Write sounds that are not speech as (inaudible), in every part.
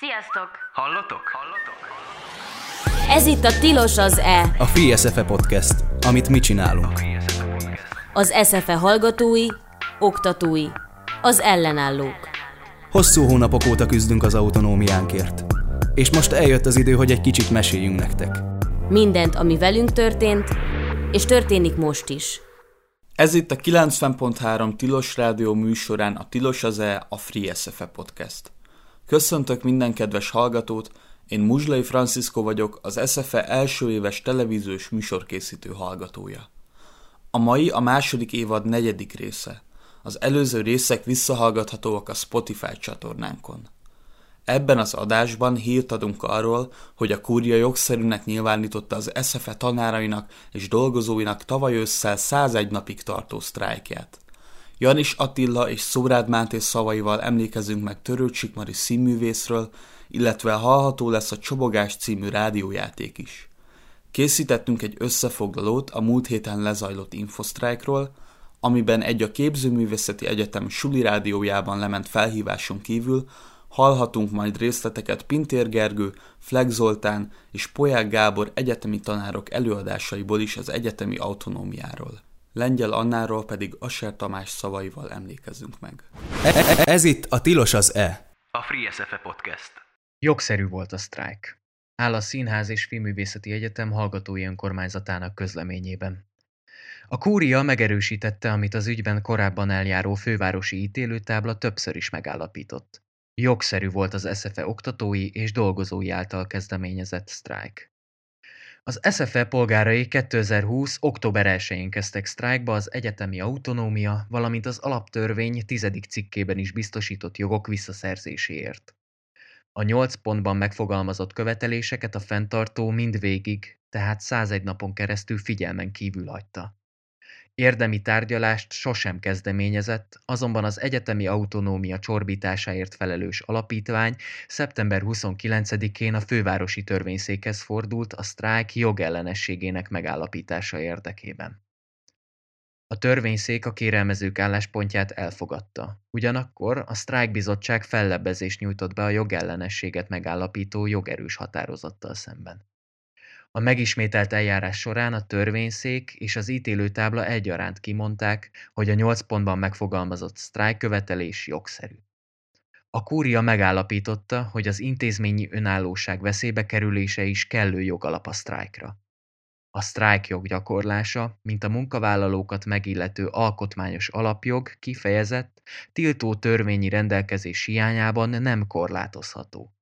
Sziasztok! Hallotok? Hallotok? Ez itt a Tilos az E, A Free SFE Podcast, amit mi csinálunk. az SFE hallgatói, oktatói, az ellenállók. Hosszú hónapok óta küzdünk az autonómiánkért. És most eljött az idő, hogy egy kicsit meséljünk nektek. Mindent, ami velünk történt, és történik most is. Ez itt a 90.3 Tilos Rádió műsorán a Tilos az E, a Free SFE Podcast. Köszöntök minden kedves hallgatót, én Muzslai Francisco vagyok, az SFE első éves televíziós műsorkészítő hallgatója. A mai a második évad negyedik része. Az előző részek visszahallgathatóak a Spotify csatornánkon. Ebben az adásban hírt adunk arról, hogy a kúria jogszerűnek nyilvánította az SFE tanárainak és dolgozóinak tavaly ősszel 101 napig tartó sztrájkját. Janis Attila és Szórád Máté szavaival emlékezünk meg Törőcsik Mari színművészről, illetve hallható lesz a Csobogás című rádiójáték is. Készítettünk egy összefoglalót a múlt héten lezajlott infosztrájkról, amiben egy a Képzőművészeti Egyetem Suli rádiójában lement felhíváson kívül hallhatunk majd részleteket Pintér Gergő, Fleck Zoltán és Poják Gábor egyetemi tanárok előadásaiból is az egyetemi autonómiáról. Lengyel Annáról pedig Asser Tamás szavaival emlékezünk meg. Ez itt a Tilos az E. A Free SFE Podcast. Jogszerű volt a sztrájk. Áll a Színház és Filmművészeti Egyetem hallgatói önkormányzatának közleményében. A kúria megerősítette, amit az ügyben korábban eljáró fővárosi ítélőtábla többször is megállapított. Jogszerű volt az SFE oktatói és dolgozói által kezdeményezett sztrájk. Az SFE polgárai 2020. október 1-én kezdtek sztrájkba az egyetemi autonómia, valamint az alaptörvény tizedik cikkében is biztosított jogok visszaszerzéséért. A nyolc pontban megfogalmazott követeléseket a fenntartó mindvégig, tehát 101 napon keresztül figyelmen kívül hagyta. Érdemi tárgyalást sosem kezdeményezett, azonban az egyetemi autonómia csorbításáért felelős alapítvány szeptember 29-én a fővárosi törvényszékhez fordult a sztrájk jogellenességének megállapítása érdekében. A törvényszék a kérelmezők álláspontját elfogadta. Ugyanakkor a sztrájkbizottság fellebbezést nyújtott be a jogellenességet megállapító jogerős határozattal szemben. A megismételt eljárás során a törvényszék és az ítélőtábla egyaránt kimondták, hogy a nyolc pontban megfogalmazott sztrájkkövetelés jogszerű. A kúria megállapította, hogy az intézményi önállóság veszélybe kerülése is kellő jogalap a sztrájkra. A sztrájkjog gyakorlása, mint a munkavállalókat megillető alkotmányos alapjog kifejezett, tiltó törvényi rendelkezés hiányában nem korlátozható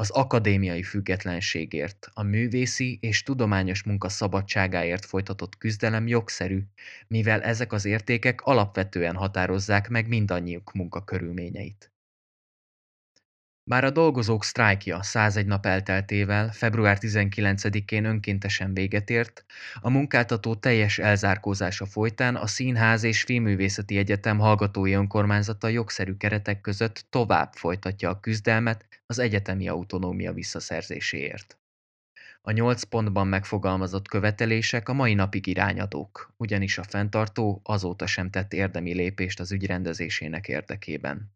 az akadémiai függetlenségért, a művészi és tudományos munka szabadságáért folytatott küzdelem jogszerű, mivel ezek az értékek alapvetően határozzák meg mindannyiuk munkakörülményeit. Bár a dolgozók sztrájkja 101 nap elteltével február 19-én önkéntesen véget ért, a munkáltató teljes elzárkózása folytán a Színház és Filmművészeti Egyetem hallgatói önkormányzata jogszerű keretek között tovább folytatja a küzdelmet az egyetemi autonómia visszaszerzéséért. A nyolc pontban megfogalmazott követelések a mai napig irányadók, ugyanis a fenntartó azóta sem tett érdemi lépést az ügy rendezésének érdekében.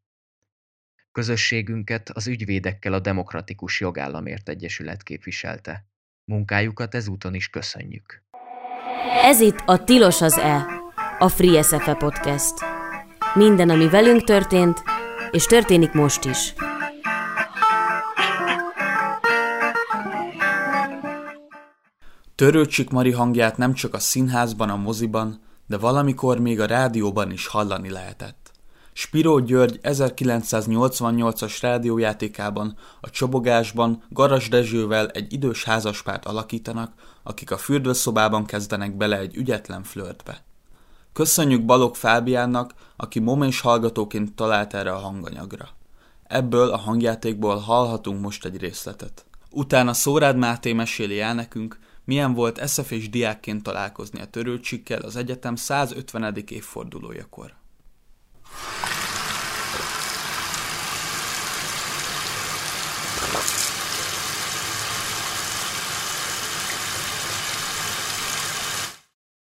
Közösségünket az ügyvédekkel a Demokratikus Jogállamért Egyesület képviselte. Munkájukat ezúton is köszönjük. Ez itt a Tilos az E, a Free SFE Podcast. Minden, ami velünk történt, és történik most is. Törőcsik Mari hangját nem csak a színházban, a moziban, de valamikor még a rádióban is hallani lehetett. Spiró György 1988-as rádiójátékában, a Csobogásban Garas Dezsővel egy idős házaspárt alakítanak, akik a fürdőszobában kezdenek bele egy ügyetlen flörtbe. Köszönjük Balog Fábiánnak, aki momens hallgatóként talált erre a hanganyagra. Ebből a hangjátékból hallhatunk most egy részletet. Utána Szórád Máté meséli el nekünk, milyen volt SF és diákként találkozni a törőcsikkel az egyetem 150. évfordulójakor.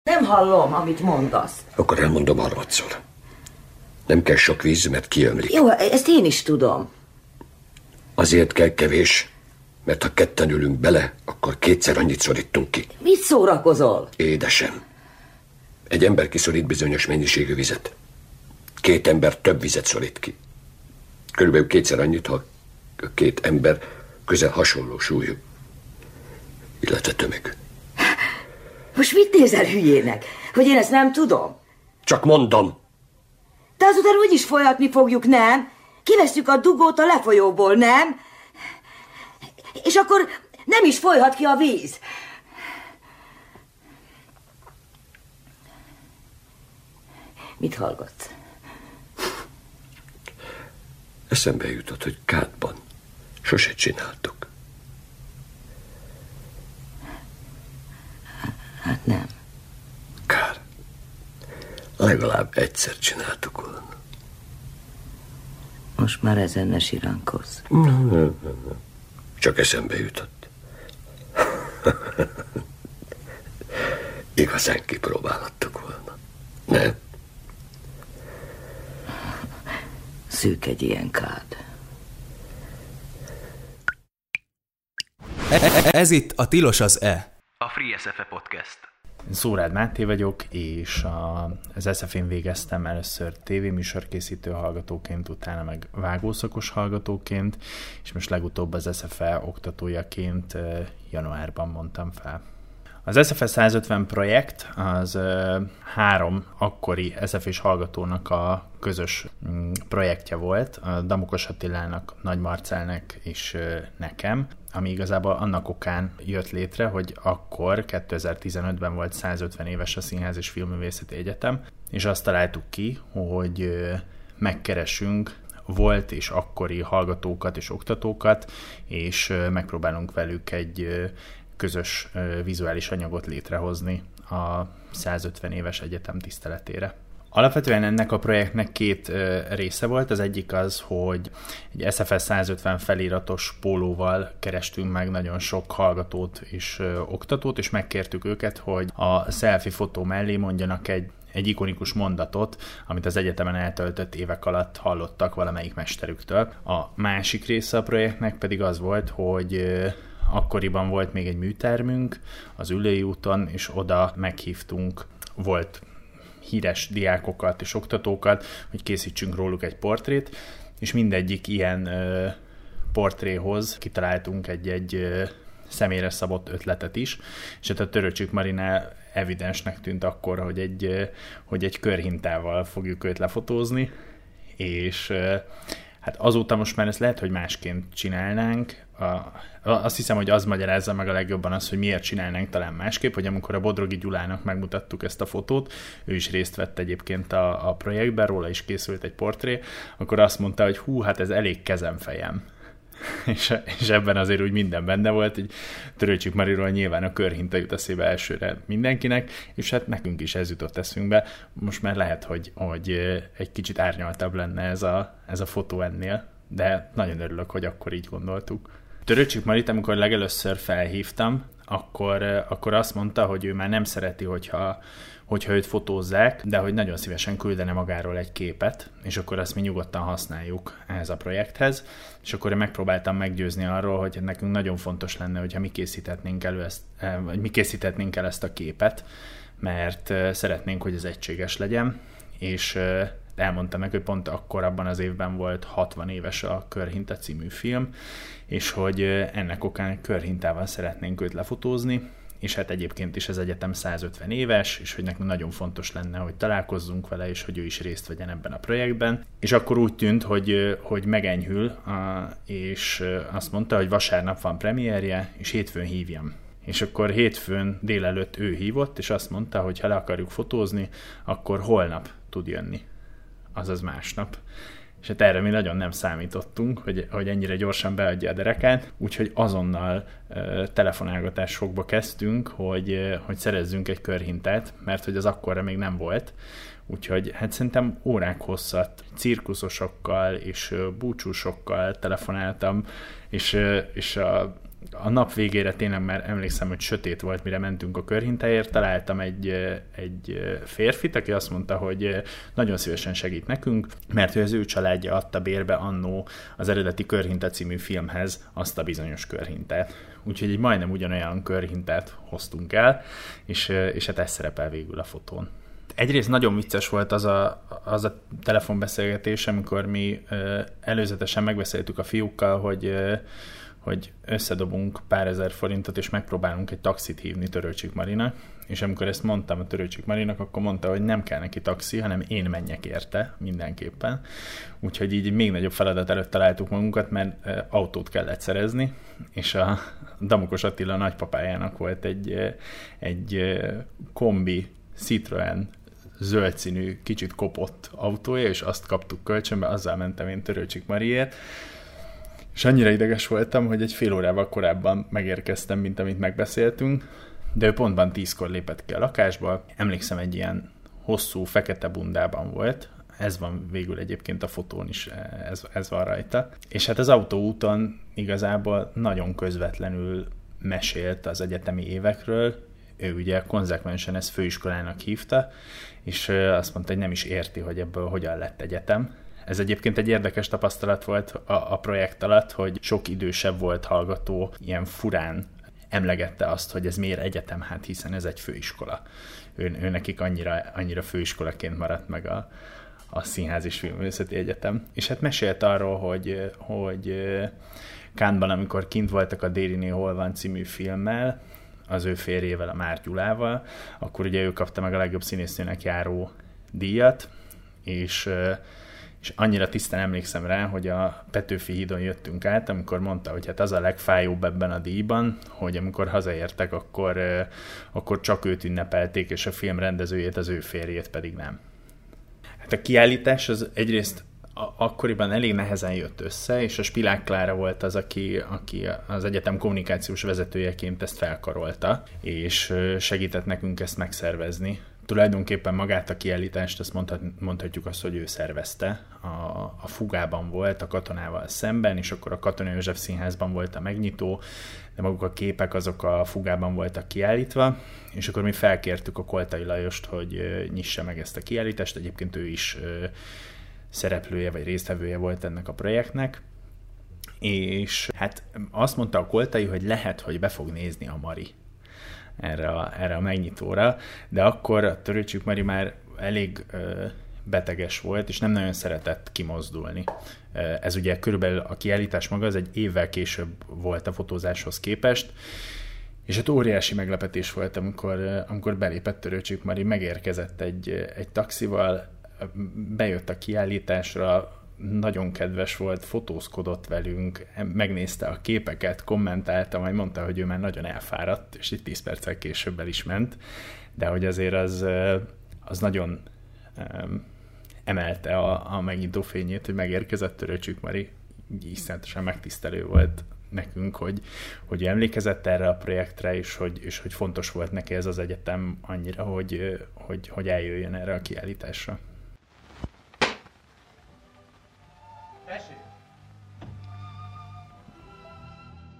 Nem hallom, amit mondasz. Akkor elmondom harmadszor. Nem kell sok víz, mert kiömlik. Jó, ezt én is tudom. Azért kell kevés, mert ha ketten ülünk bele, akkor kétszer annyit szorítunk ki. Mit szórakozol? Édesem, egy ember kiszorít bizonyos mennyiségű vizet. Két ember több vizet szorít ki. Körülbelül kétszer annyit, ha két ember közel hasonló súlyú, illetve tömegű. Most mit nézel hülyének? Hogy én ezt nem tudom? Csak mondom, De azután úgyis folyatni fogjuk, nem? Kivesztjük a dugót a lefolyóból, nem? És akkor nem is folyhat ki a víz. Mit hallgatsz? eszembe jutott, hogy kádban sose csináltuk. Hát nem. Kár. Legalább egyszer csináltuk volna. Most már ezen ne siránkozz. Csak eszembe jutott. (laughs) Igazán kipróbálhattuk volna. Nem? Szűk egy ilyen kád. Ez itt a Tilos az E. A Free SFE Podcast. Szórád Máté vagyok, és a, az SF-én végeztem először tévéműsorkészítő hallgatóként, utána meg vágószakos hallgatóként, és most legutóbb az SFE oktatójaként januárban mondtam fel. Az SFE 150 projekt az három akkori SF és hallgatónak a közös mm, projektje volt, a Damokos Attilának, Nagy Marcelnek és nekem, ami igazából annak okán jött létre, hogy akkor 2015-ben volt 150 éves a Színház és Filmművészeti Egyetem, és azt találtuk ki, hogy megkeresünk volt és akkori hallgatókat és oktatókat, és megpróbálunk velük egy közös vizuális anyagot létrehozni a 150 éves egyetem tiszteletére. Alapvetően ennek a projektnek két része volt. Az egyik az, hogy egy SFS 150 feliratos pólóval kerestünk meg nagyon sok hallgatót és oktatót, és megkértük őket, hogy a selfie fotó mellé mondjanak egy egy ikonikus mondatot, amit az egyetemen eltöltött évek alatt hallottak valamelyik mesterüktől. A másik része a projektnek pedig az volt, hogy akkoriban volt még egy műtermünk az Ülői úton, és oda meghívtunk, volt híres diákokat és oktatókat, hogy készítsünk róluk egy portrét, és mindegyik ilyen ö, portréhoz kitaláltunk egy-egy ö, személyre szabott ötletet is, és hát a Töröcsük Marina evidensnek tűnt akkor, hogy egy, ö, hogy egy körhintával fogjuk őt lefotózni, és ö, hát azóta most már ezt lehet, hogy másként csinálnánk. A, azt hiszem, hogy az magyarázza meg a legjobban az, hogy miért csinálnánk talán másképp, hogy amikor a Bodrogi Gyulának megmutattuk ezt a fotót, ő is részt vett egyébként a, a projektben, róla is készült egy portré, akkor azt mondta, hogy hú, hát ez elég kezemfejem. (laughs) és, és ebben azért úgy minden benne volt, hogy Törőcsik Mariról nyilván a körhinta jut eszébe elsőre mindenkinek, és hát nekünk is ez jutott eszünkbe. Most már lehet, hogy, hogy egy kicsit árnyaltabb lenne ez a, ez a fotó ennél, de nagyon örülök, hogy akkor így gondoltuk. Törőcsik Marit, amikor legelőször felhívtam, akkor, akkor azt mondta, hogy ő már nem szereti, hogyha, hogyha őt fotózzák, de hogy nagyon szívesen küldene magáról egy képet, és akkor azt mi nyugodtan használjuk ehhez a projekthez, és akkor én megpróbáltam meggyőzni arról, hogy nekünk nagyon fontos lenne, hogyha mi készíthetnénk, elő ezt, vagy mi készíthetnénk el ezt a képet, mert szeretnénk, hogy ez egységes legyen, és elmondta meg, hogy pont akkor abban az évben volt 60 éves a Körhinta című film, és hogy ennek okán körhintával szeretnénk őt lefotózni, és hát egyébként is az egyetem 150 éves, és hogy nekünk nagyon fontos lenne, hogy találkozzunk vele, és hogy ő is részt vegyen ebben a projektben. És akkor úgy tűnt, hogy, hogy megenyhül, és azt mondta, hogy vasárnap van premierje, és hétfőn hívjam. És akkor hétfőn délelőtt ő hívott, és azt mondta, hogy ha le akarjuk fotózni, akkor holnap tud jönni azaz másnap. És hát erre mi nagyon nem számítottunk, hogy, hogy ennyire gyorsan beadja a derekát, úgyhogy azonnal uh, telefonálgatásokba kezdtünk, hogy, uh, hogy szerezzünk egy körhintát, mert hogy az akkorra még nem volt. Úgyhogy hát szerintem órák hosszat cirkuszosokkal és búcsúsokkal telefonáltam, és, és a a nap végére tényleg már emlékszem, hogy sötét volt, mire mentünk a körhintáért, találtam egy, egy férfit, aki azt mondta, hogy nagyon szívesen segít nekünk, mert ő az ő családja adta bérbe annó az eredeti Körhinta című filmhez azt a bizonyos körhintát. Úgyhogy egy majdnem ugyanolyan körhintát hoztunk el, és, és hát ez szerepel végül a fotón egyrészt nagyon vicces volt az a, az a telefonbeszélgetés, amikor mi ö, előzetesen megbeszéltük a fiúkkal, hogy ö, hogy összedobunk pár ezer forintot, és megpróbálunk egy taxit hívni Törőcsik Marinak, és amikor ezt mondtam a Törőcsik Marinak, akkor mondta, hogy nem kell neki taxi, hanem én menjek érte mindenképpen. Úgyhogy így még nagyobb feladat előtt találtuk magunkat, mert autót kellett szerezni, és a Damokos Attila nagypapájának volt egy, egy kombi Citroen zöld színű, kicsit kopott autója, és azt kaptuk kölcsönbe, azzal mentem én Törőcsik Mariért, és annyira ideges voltam, hogy egy fél órával korábban megérkeztem, mint amit megbeszéltünk, de ő pontban tízkor lépett ki a lakásba. Emlékszem, egy ilyen hosszú, fekete bundában volt, ez van végül egyébként a fotón is, ez, ez van rajta. És hát az autóúton igazából nagyon közvetlenül mesélt az egyetemi évekről, ő ugye konzekvensen ezt főiskolának hívta, és azt mondta, hogy nem is érti, hogy ebből hogyan lett egyetem, ez egyébként egy érdekes tapasztalat volt a, a projekt alatt, hogy sok idősebb volt hallgató ilyen furán emlegette azt, hogy ez miért egyetem, hát hiszen ez egy főiskola. Ő, ő nekik annyira, annyira főiskolaként maradt meg a, a Színház és Filmvészeti Egyetem. És hát mesélt arról, hogy, hogy Kánban, amikor kint voltak a Dériné Hol van című filmmel, az ő férjével, a Már Gyulával, akkor ugye ő kapta meg a legjobb színésznőnek járó díjat, és és annyira tisztán emlékszem rá, hogy a Petőfi hídon jöttünk át, amikor mondta, hogy hát az a legfájóbb ebben a díjban, hogy amikor hazaértek, akkor, akkor csak őt ünnepelték, és a film rendezőjét, az ő férjét pedig nem. Hát a kiállítás az egyrészt akkoriban elég nehezen jött össze, és a Spilák Klára volt az, aki, aki az egyetem kommunikációs vezetőjeként ezt felkarolta, és segített nekünk ezt megszervezni tulajdonképpen magát a kiállítást, azt mondhat, mondhatjuk azt, hogy ő szervezte. A, a fugában volt a katonával szemben, és akkor a Katona József Színházban volt a megnyitó, de maguk a képek azok a fugában voltak kiállítva, és akkor mi felkértük a Koltai Lajost, hogy nyissa meg ezt a kiállítást, egyébként ő is szereplője vagy résztvevője volt ennek a projektnek, és hát azt mondta a Koltai, hogy lehet, hogy be fog nézni a Mari erre a, erre a megnyitóra, de akkor a Törőcsük Mari már elég ö, beteges volt, és nem nagyon szeretett kimozdulni. Ez ugye körülbelül a kiállítás maga az egy évvel később volt a fotózáshoz képest, és hát óriási meglepetés volt, amikor, amikor belépett Törőcsük Mari, megérkezett egy, egy taxival, bejött a kiállításra, nagyon kedves volt, fotózkodott velünk, megnézte a képeket, kommentálta, majd mondta, hogy ő már nagyon elfáradt, és itt 10 perccel később el is ment, de hogy azért az, az nagyon emelte a, a megnyitó fényét, hogy megérkezett Töröcsük Mari, iszonyatosan megtisztelő volt nekünk, hogy, hogy emlékezett erre a projektre, és hogy, és hogy fontos volt neki ez az egyetem annyira, hogy, hogy, hogy eljöjjön erre a kiállításra.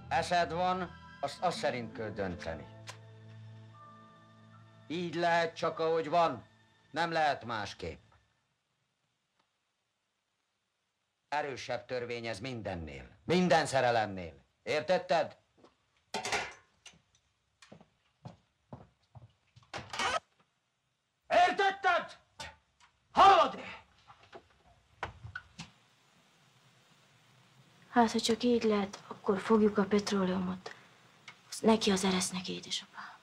Eszed van, azt azt szerint kell dönteni. Így lehet csak, ahogy van, nem lehet másképp. Erősebb törvény ez mindennél, minden szerelemnél. Értetted? Értetted? Hallod? Hát, ha csak így lehet, akkor fogjuk a petróleumot. Azt neki az eresznek, édesapá.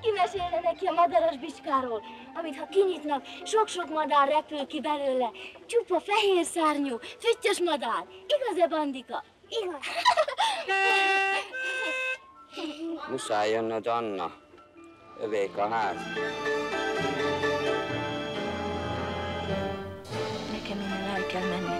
Kimesélne neki a madaras bicskáról, amit ha kinyitnak, sok-sok madár repül ki belőle. Csupa fehér szárnyú, füttyös madár. Igaz-e, Bandika? Igaz. (laughs) Muszáj jönnöd, Anna. Övék a ház. Nekem innen el kell menni.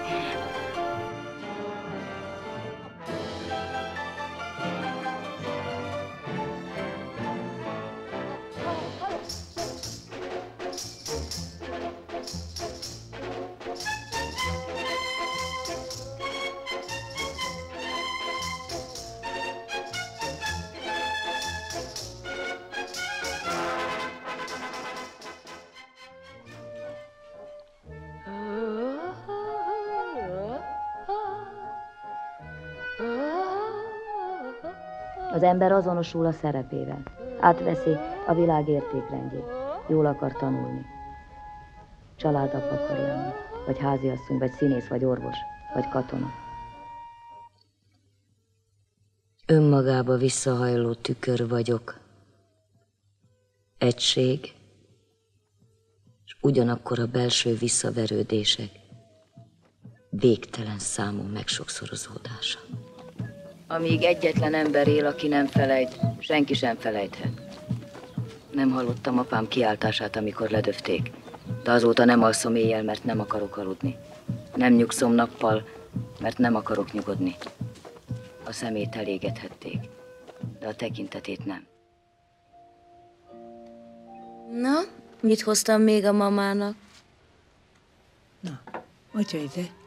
Ember azonosul a szerepével. Átveszi a világ értékrendjét. Jól akar tanulni. Családap akar lenni. Vagy háziasszony, vagy színész, vagy orvos, vagy katona. Önmagába visszahajló tükör vagyok. Egység, és ugyanakkor a belső visszaverődések végtelen számú megsokszorozódása. Amíg egyetlen ember él, aki nem felejt, senki sem felejthet. Nem hallottam apám kiáltását, amikor ledöfték, de azóta nem alszom éjjel, mert nem akarok aludni. Nem nyugszom nappal, mert nem akarok nyugodni. A szemét elégethették, de a tekintetét nem. Na, mit hoztam még a mamának? Atya ide.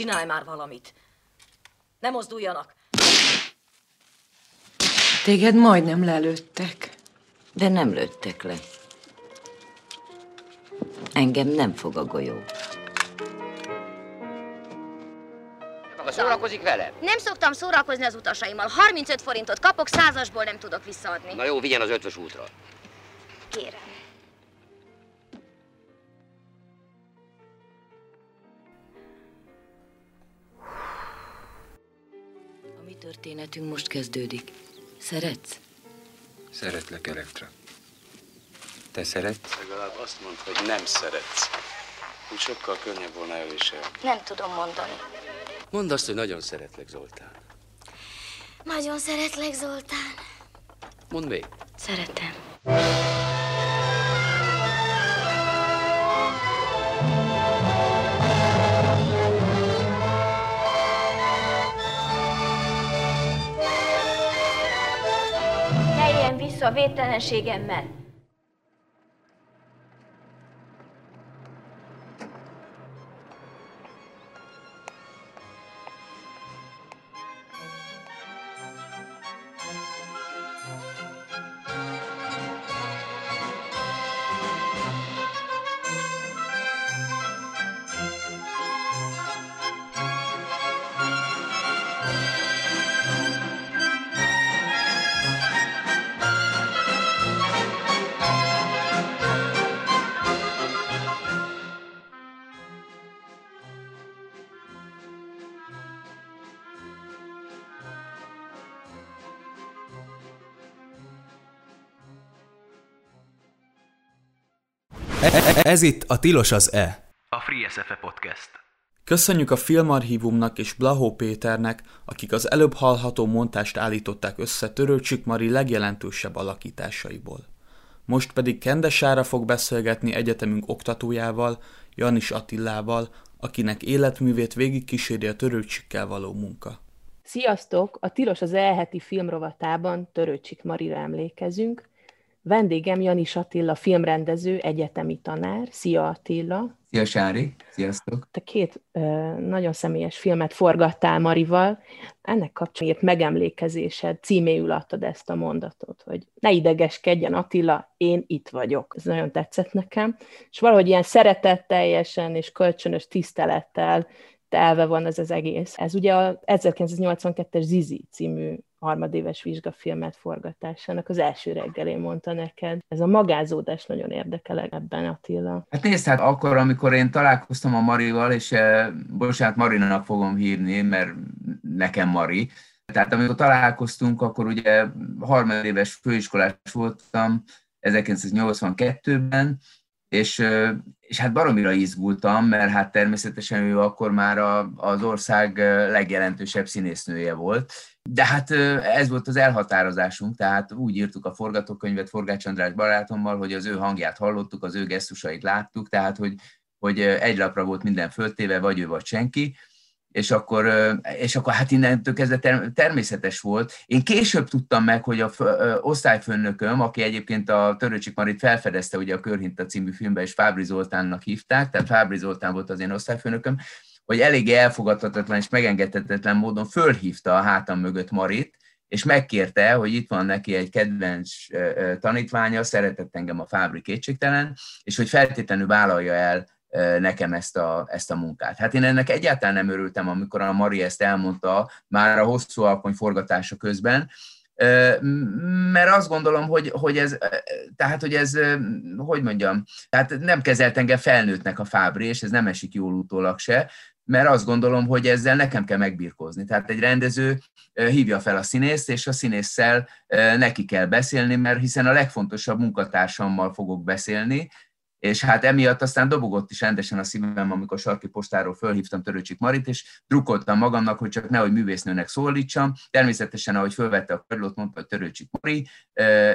Csinálj már valamit. Ne mozduljanak. Téged majdnem lelőttek. De nem lőttek le. Engem nem fog a golyó. Maga szórakozik vele? Nem szoktam szórakozni az utasaimmal. 35 forintot kapok, százasból nem tudok visszaadni. Na jó, vigyen az ötvös útra. Kérem. Történetünk most kezdődik. Szeretsz? Szeretlek, Elektra. Te szeretsz? Legalább azt mondd, hogy nem szeretsz. Úgy sokkal könnyebb volna elviselni. Nem tudom mondani. Mondd azt, hogy nagyon szeretlek, Zoltán. Nagyon szeretlek, Zoltán. Mondd még. Szeretem. A védtelenségemmel. Ez itt a Tilos az E. A Free SFE Podcast. Köszönjük a Filmarchívumnak és Blahó Péternek, akik az előbb hallható montást állították össze Törőcsik Mari legjelentősebb alakításaiból. Most pedig Kendesára fog beszélgetni egyetemünk oktatójával, Janis Attillával, akinek életművét végig kíséri a törőcsikkel való munka. Sziasztok! A Tilos az elheti filmrovatában Törőcsik Marira emlékezünk. Vendégem Janis Attila, filmrendező, egyetemi tanár. Szia Attila! Szia Sári! Sziasztok! Te két ö, nagyon személyes filmet forgattál Marival. Ennek írt megemlékezésed, címéül adtad ezt a mondatot, hogy ne idegeskedjen Attila, én itt vagyok. Ez nagyon tetszett nekem. És valahogy ilyen szeretetteljesen és kölcsönös tisztelettel telve van ez az egész. Ez ugye a 1982-es Zizi című harmadéves vizsgafilmet forgatásának az első reggelén mondta neked. Ez a magázódás nagyon érdekel ebben, Attila. Hát nézd, hát akkor, amikor én találkoztam a Marival, és eh, bocsánat, Marinak fogom hívni, mert nekem Mari, tehát amikor találkoztunk, akkor ugye harmadéves főiskolás voltam 1982-ben, és, és hát baromira izgultam, mert hát természetesen ő akkor már a, az ország legjelentősebb színésznője volt. De hát ez volt az elhatározásunk, tehát úgy írtuk a forgatókönyvet Forgács András barátommal, hogy az ő hangját hallottuk, az ő gesztusait láttuk, tehát hogy, hogy egy lapra volt minden föltéve, vagy ő, vagy senki, és akkor, és akkor hát innentől kezdve természetes volt. Én később tudtam meg, hogy a osztályfőnököm, aki egyébként a Törőcsik Marit felfedezte ugye a Körhinta című filmben, és Fábri Zoltánnak hívták, tehát Fábri Zoltán volt az én osztályfőnököm, hogy eléggé elfogadhatatlan és megengedhetetlen módon fölhívta a hátam mögött Marit, és megkérte, hogy itt van neki egy kedvenc tanítványa, szeretett engem a Fábri kétségtelen, és hogy feltétlenül vállalja el nekem ezt a, ezt a munkát. Hát én ennek egyáltalán nem örültem, amikor a Mari ezt elmondta már a hosszú alkony forgatása közben, mert azt gondolom, hogy, hogy ez, tehát, hogy ez, hogy mondjam, tehát nem kezelt engem felnőttnek a Fábri, és ez nem esik jól utólag se, mert azt gondolom, hogy ezzel nekem kell megbirkózni. Tehát egy rendező hívja fel a színészt, és a színésszel neki kell beszélni, mert hiszen a legfontosabb munkatársammal fogok beszélni, és hát emiatt aztán dobogott is rendesen a szívem, amikor Sarki postáról fölhívtam Törőcsik Marit, és drukkoltam magamnak, hogy csak nehogy művésznőnek szólítsam. Természetesen, ahogy fölvette a körülött, mondta, hogy Törőcsik Mari,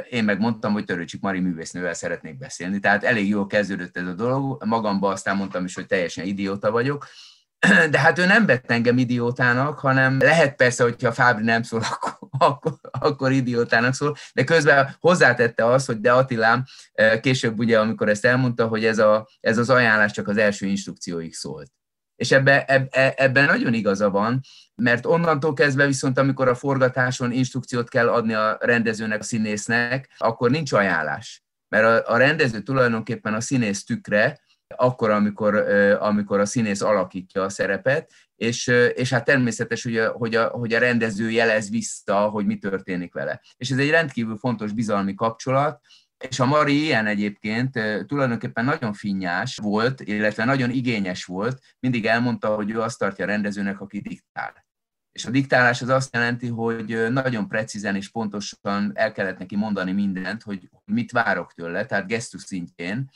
én meg mondtam, hogy Törőcsik Mari művésznővel szeretnék beszélni. Tehát elég jól kezdődött ez a dolog. Magamba aztán mondtam is, hogy teljesen idióta vagyok, (clears throat) de hát ő nem vett engem idiótának, hanem lehet persze, hogyha Fábri nem szól, (laughs) akkor, akkor, akkor idiótának szól, de közben hozzátette azt, hogy de Attilám eh, később ugye, amikor ezt elmondta, hogy ez, a, ez az ajánlás csak az első instrukcióig szólt. És ebbe, ebbe, ebben nagyon igaza van, mert onnantól kezdve viszont, amikor a forgatáson instrukciót kell adni a rendezőnek, a színésznek, akkor nincs ajánlás. Mert a, a rendező tulajdonképpen a színész tükre, akkor, amikor, amikor a színész alakítja a szerepet, és, és hát természetes, hogy a, hogy, a, hogy a rendező jelez vissza, hogy mi történik vele. És ez egy rendkívül fontos bizalmi kapcsolat, és a Mari ilyen egyébként tulajdonképpen nagyon finnyás volt, illetve nagyon igényes volt, mindig elmondta, hogy ő azt tartja a rendezőnek, aki diktál. És a diktálás az azt jelenti, hogy nagyon precízen és pontosan el kellett neki mondani mindent, hogy mit várok tőle, tehát gesztus szintjén,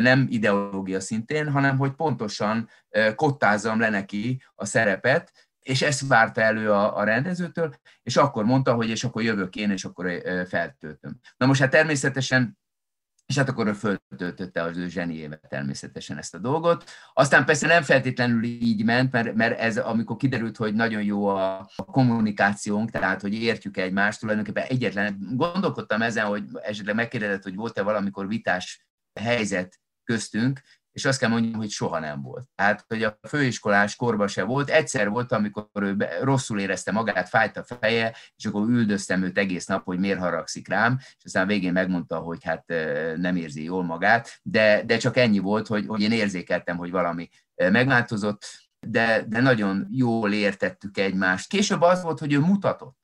nem ideológia szintén, hanem hogy pontosan kottázzam le neki a szerepet, és ezt várta elő a, a rendezőtől, és akkor mondta, hogy és akkor jövök én, és akkor feltöltöm. Na most hát természetesen és hát akkor ő föltöltötte az ő zseniével természetesen ezt a dolgot. Aztán persze nem feltétlenül így ment, mert, mert ez amikor kiderült, hogy nagyon jó a, kommunikációnk, tehát hogy értjük egymást, tulajdonképpen egyetlen, gondolkodtam ezen, hogy esetleg megkérdezett, hogy volt-e valamikor vitás helyzet köztünk, és azt kell mondjam, hogy soha nem volt. Tehát, hogy a főiskolás korban se volt. Egyszer volt, amikor ő rosszul érezte magát, fájt a feje, és akkor üldöztem őt egész nap, hogy miért haragszik rám, és aztán végén megmondta, hogy hát nem érzi jól magát, de, de csak ennyi volt, hogy, hogy én érzékeltem, hogy valami megváltozott, de, de nagyon jól értettük egymást. Később az volt, hogy ő mutatott.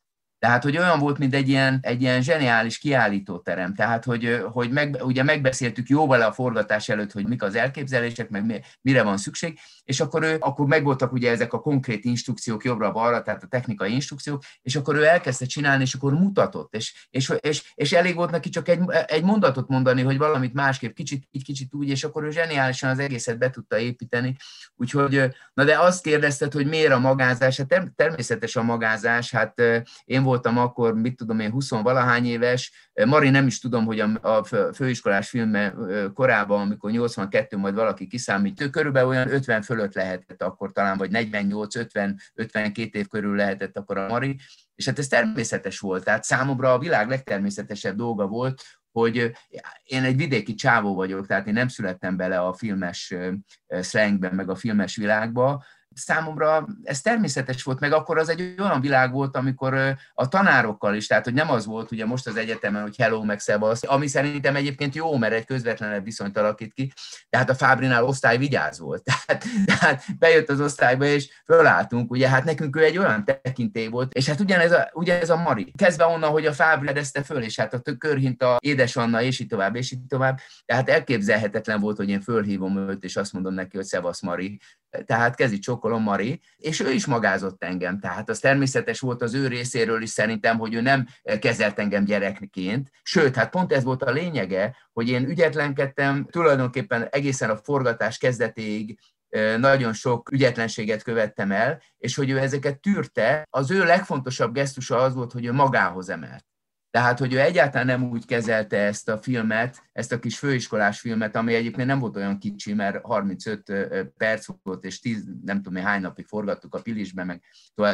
Tehát, hogy olyan volt, mint egy ilyen, egy ilyen zseniális kiállítóterem. Tehát, hogy, hogy meg, ugye megbeszéltük jóval a forgatás előtt, hogy mik az elképzelések, meg mire van szükség, és akkor, ő, akkor megvoltak ugye ezek a konkrét instrukciók jobbra-balra, tehát a technikai instrukciók, és akkor ő elkezdte csinálni, és akkor mutatott, és, és, és, és elég volt neki csak egy, egy mondatot mondani, hogy valamit másképp, kicsit így, kicsit úgy, és akkor ő zseniálisan az egészet be tudta építeni. Úgyhogy, na de azt kérdezted, hogy miért a magázás? Hát természetes a magázás, hát én voltam akkor, mit tudom én, 20 valahány éves, Mari nem is tudom, hogy a, főiskolás filme korában, amikor 82 majd valaki kiszámít, körülbelül olyan 50 fölött lehetett akkor talán, vagy 48-50-52 év körül lehetett akkor a Mari, és hát ez természetes volt, tehát számomra a világ legtermészetesebb dolga volt, hogy én egy vidéki csávó vagyok, tehát én nem születtem bele a filmes slangben, meg a filmes világba, számomra ez természetes volt, meg akkor az egy olyan világ volt, amikor a tanárokkal is, tehát hogy nem az volt ugye most az egyetemen, hogy hello, meg szevasz, ami szerintem egyébként jó, mert egy közvetlenebb viszonyt alakít ki, de hát a Fábrinál osztály vigyáz volt. (laughs) Tehát, tehát bejött az osztályba, és fölálltunk, ugye hát nekünk ő egy olyan tekintély volt, és hát ugyanez a, ugyanez a Mari. Kezdve onnan, hogy a Fábri edezte föl, és hát a körhinta, édes Anna, és így tovább, és így tovább. Tehát elképzelhetetlen volt, hogy én fölhívom őt, és azt mondom neki, hogy szevasz Mari. Tehát kezdj csokol Nikolom Mari, és ő is magázott engem, tehát az természetes volt az ő részéről is szerintem, hogy ő nem kezelt engem gyerekként, sőt, hát pont ez volt a lényege, hogy én ügyetlenkedtem, tulajdonképpen egészen a forgatás kezdetéig nagyon sok ügyetlenséget követtem el, és hogy ő ezeket tűrte, az ő legfontosabb gesztusa az volt, hogy ő magához emelt. Tehát, hogy ő egyáltalán nem úgy kezelte ezt a filmet, ezt a kis főiskolás filmet, ami egyébként nem volt olyan kicsi, mert 35 perc volt, és 10, nem tudom, hány napig forgattuk a Pilisbe, meg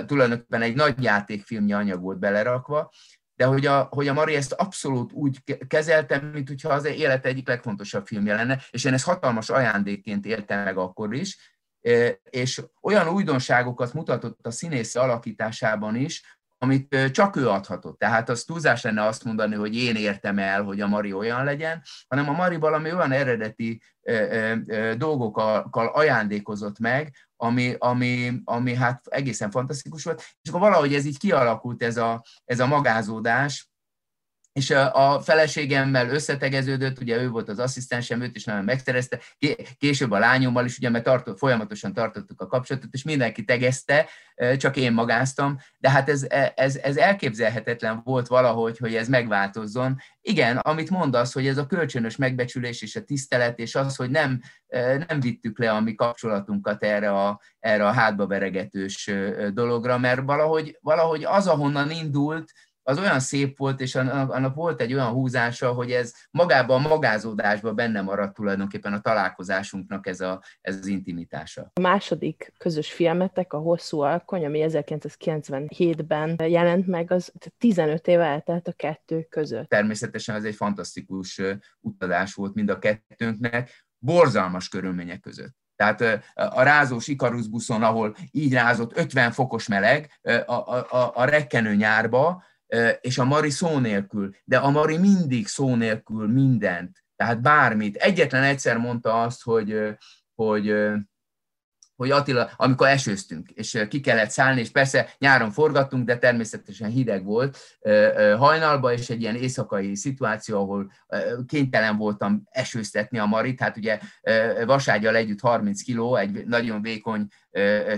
tulajdonképpen egy nagy játékfilmnyi anyag volt belerakva, de hogy a, hogy a Mari ezt abszolút úgy kezeltem, mint hogyha az élet egyik legfontosabb filmje lenne, és én ezt hatalmas ajándékként éltem meg akkor is, és olyan újdonságokat mutatott a színészi alakításában is, amit csak ő adhatott. Tehát az túlzás lenne azt mondani, hogy én értem el, hogy a Mari olyan legyen, hanem a Mari valami olyan eredeti dolgokkal ajándékozott meg, ami, ami, ami hát egészen fantasztikus volt, és akkor valahogy ez így kialakult ez a, ez a magázódás, és a feleségemmel összetegeződött, ugye ő volt az asszisztensem, őt is nagyon megszerezte, később a lányommal is, ugye, mert tartott, folyamatosan tartottuk a kapcsolatot, és mindenki tegezte, csak én magáztam, de hát ez, e, ez, ez elképzelhetetlen volt valahogy, hogy ez megváltozzon. Igen, amit mondasz, hogy ez a kölcsönös megbecsülés és a tisztelet, és az, hogy nem, nem vittük le a mi kapcsolatunkat erre a, erre a hátba veregetős dologra, mert valahogy, valahogy az, ahonnan indult, az olyan szép volt, és annak volt egy olyan húzása, hogy ez magában a magázódásban benne maradt tulajdonképpen a találkozásunknak ez, a, ez az intimitása. A második közös filmetek, a Hosszú Alkony, ami 1997-ben jelent meg, az 15 éve eltelt a kettő között. Természetesen ez egy fantasztikus utazás volt mind a kettőnknek, borzalmas körülmények között. Tehát a rázós Ikarus buszon, ahol így rázott 50 fokos meleg, a, a, a rekkenő nyárba, és a Mari szó nélkül, de a Mari mindig szó nélkül mindent, tehát bármit. Egyetlen egyszer mondta azt, hogy, hogy hogy Attila, amikor esőztünk, és ki kellett szállni, és persze nyáron forgattunk, de természetesen hideg volt hajnalba, és egy ilyen éjszakai szituáció, ahol kénytelen voltam esőztetni a Marit, hát ugye vaságyal együtt 30 kiló, egy nagyon vékony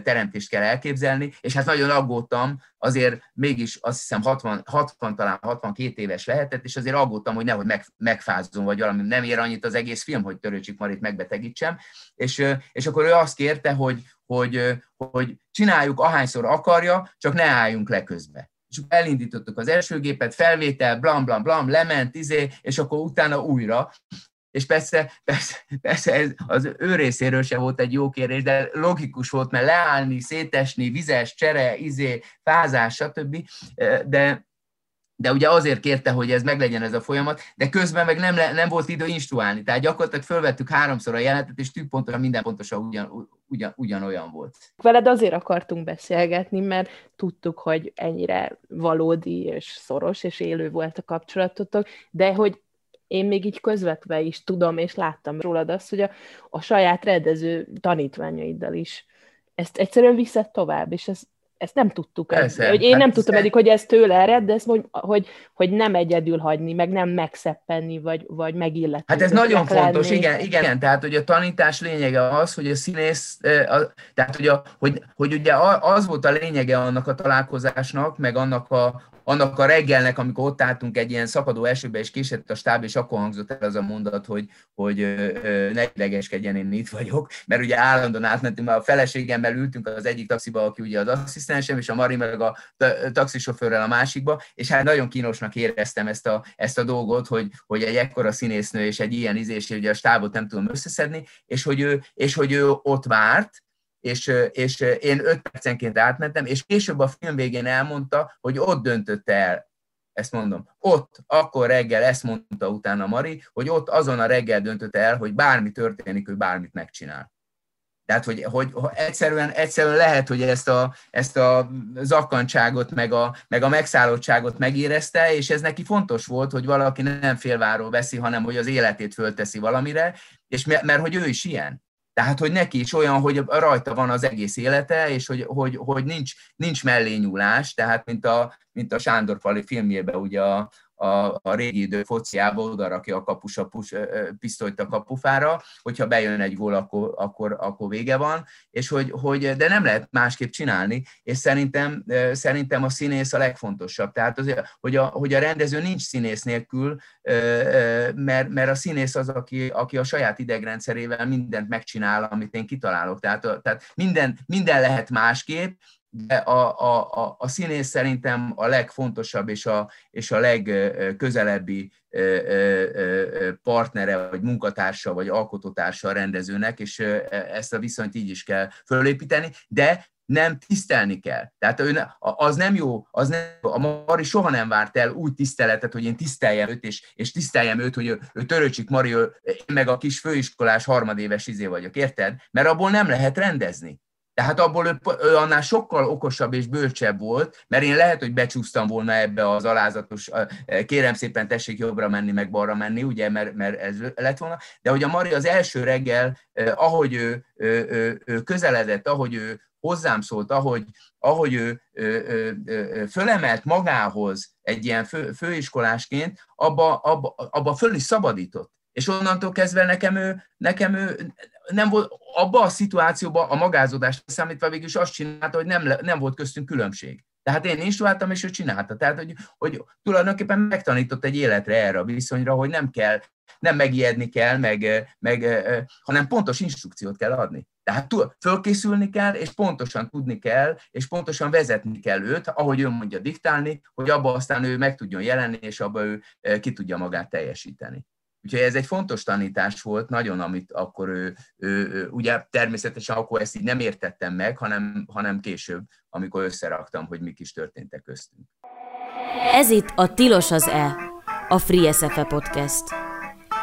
teremtést kell elképzelni, és hát nagyon aggódtam, azért mégis azt hiszem 60, 60 talán 62 éves lehetett, és azért aggódtam, hogy nehogy meg, megfázzon, vagy valami nem ér annyit az egész film, hogy Törőcsik Marit megbetegítsem, és, és akkor ő azt kérte, hogy, hogy, hogy csináljuk ahányszor akarja, csak ne álljunk le közbe. És elindítottuk az első gépet, felvétel, blam, blam, blam, lement, izé, és akkor utána újra, és persze, persze, persze ez az ő részéről se volt egy jó kérés, de logikus volt, mert leállni, szétesni, vizes, csere, izé, fázás, stb. De, de ugye azért kérte, hogy ez meglegyen ez a folyamat, de közben meg nem, nem volt idő instruálni. Tehát gyakorlatilag fölvettük háromszor a jelenetet, és tűpontosan minden pontosan ugyan, ugyan, ugyanolyan volt. Veled azért akartunk beszélgetni, mert tudtuk, hogy ennyire valódi és szoros és élő volt a kapcsolatotok, de hogy én még így közvetve is tudom, és láttam rólad azt, hogy a, a saját rendező tanítványaiddal is. Ezt egyszerűen viszed tovább, és ez, ezt nem tudtuk. Persze, hogy én hát nem tudtam eddig, hogy ez tőle ered, de ezt hogy, hogy, hogy nem egyedül hagyni, meg nem megszeppenni, vagy, vagy megilletni. Hát ez nagyon fontos, igen, igen, tehát hogy a tanítás lényege az, hogy a színész, tehát hogy, a, hogy, hogy ugye az volt a lényege annak a találkozásnak, meg annak a, annak a reggelnek, amikor ott álltunk egy ilyen szakadó esőbe, és késett a stáb, és akkor hangzott el az a mondat, hogy, hogy ne idegeskedjen, én itt vagyok, mert ugye állandóan átmentünk, mert a feleségemmel ültünk az egyik taxiba, aki ugye az asszisztensem, és a Mari meg a taxisofőrrel a másikba, és hát nagyon kínosnak éreztem ezt a, ezt a dolgot, hogy, hogy egy ekkora színésznő és egy ilyen izés, ugye a stábot nem tudom összeszedni, és hogy ő, és hogy ő ott várt, és, és én öt percenként átmentem, és később a film végén elmondta, hogy ott döntötte el, ezt mondom, ott, akkor reggel ezt mondta utána Mari, hogy ott azon a reggel döntötte el, hogy bármi történik, ő bármit megcsinál. Tehát, hogy, hogy, egyszerűen, egyszerűen lehet, hogy ezt a, ezt a zakkantságot, meg a, meg a megszállottságot megérezte, és ez neki fontos volt, hogy valaki nem félváról veszi, hanem hogy az életét fölteszi valamire, és mert, mert hogy ő is ilyen. Tehát, hogy neki is olyan, hogy rajta van az egész élete, és hogy, hogy, hogy nincs, nincs mellényúlás, tehát mint a, mint a Sándor Fali filmjében, ugye a, a, a régi idő fociába oda rakja a kapus a pus, pisztolyt a kapufára, hogyha bejön egy gól, akkor, akkor, akkor vége van, és hogy, hogy, de nem lehet másképp csinálni, és szerintem, szerintem a színész a legfontosabb. Tehát, az, hogy, a, hogy a rendező nincs színész nélkül, mert, mert a színész az, aki, aki a saját idegrendszerével mindent megcsinál, amit én kitalálok. Tehát, tehát minden, minden lehet másképp, de a, a, a, a színész szerintem a legfontosabb és a, és a legközelebbi partnere, vagy munkatársa, vagy alkotótársa a rendezőnek, és ezt a viszonyt így is kell fölépíteni, de nem tisztelni kell. Tehát ő az nem jó, az nem, a Mari soha nem várt el úgy tiszteletet, hogy én tiszteljem őt, és, és tiszteljem őt, hogy ő, ő töröcsik Mari, ő, én meg a kis főiskolás harmadéves izé vagyok, érted? Mert abból nem lehet rendezni. Tehát abból ő, ő annál sokkal okosabb és bölcsebb volt, mert én lehet, hogy becsúsztam volna ebbe az alázatos, kérem szépen tessék jobbra menni, meg balra menni, ugye, mert, mert ez lett volna, de hogy a Mari az első reggel, ahogy ő, ő, ő közeledett, ahogy ő hozzám szólt, ahogy, ahogy ő, ő, ő, ő fölemelt magához egy ilyen fő, főiskolásként, abba, abba, abba föl is szabadított. És onnantól kezdve nekem ő, nekem ő nem volt, abba a szituációban a magázódást számítva végül is azt csinálta, hogy nem, nem volt köztünk különbség. Tehát én instruáltam, és ő csinálta. Tehát, hogy, hogy tulajdonképpen megtanított egy életre erre a viszonyra, hogy nem kell, nem megijedni kell, meg, meg, hanem pontos instrukciót kell adni. Tehát fölkészülni kell, és pontosan tudni kell, és pontosan vezetni kell őt, ahogy ő mondja diktálni, hogy abba aztán ő meg tudjon jelenni, és abba ő ki tudja magát teljesíteni. Úgyhogy ez egy fontos tanítás volt, nagyon, amit akkor ő, ő, ő ugye természetesen akkor ezt így nem értettem meg, hanem, hanem később, amikor összeraktam, hogy mik is történtek köztünk. Ez itt a Tilos az E, a Free SFE podcast.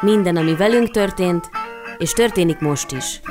Minden, ami velünk történt, és történik most is.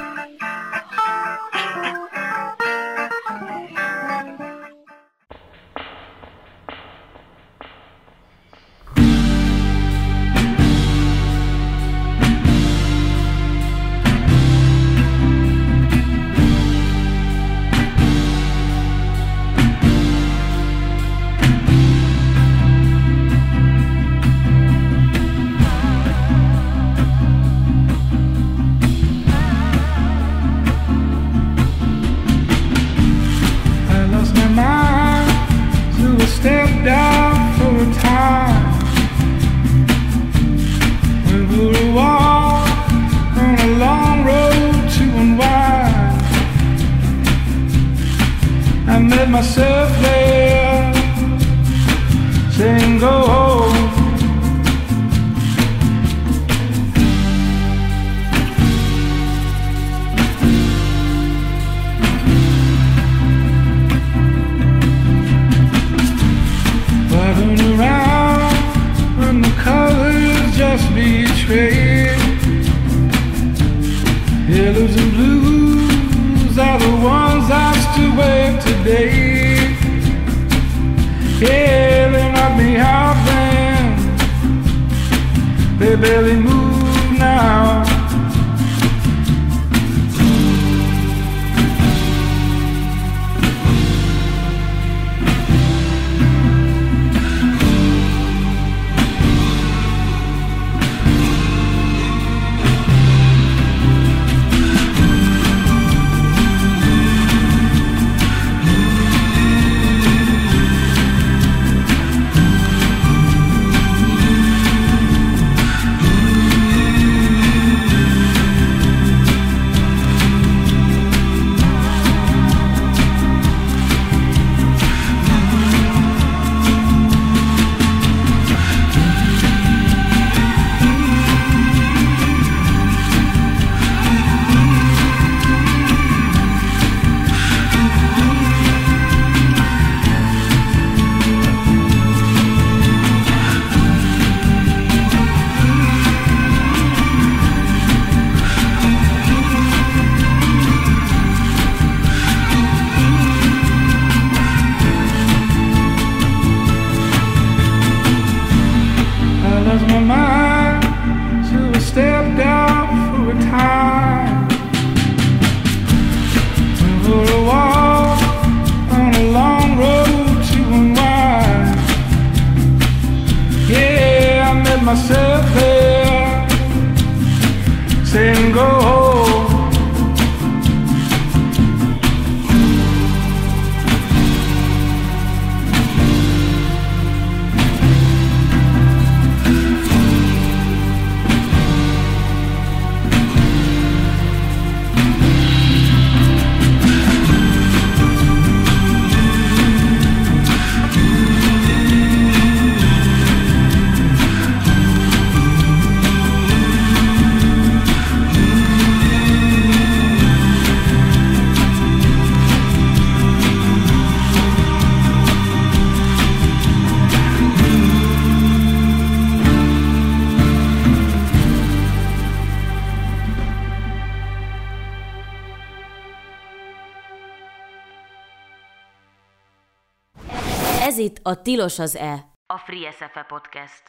A Tilos az E, a Free SFE podcast.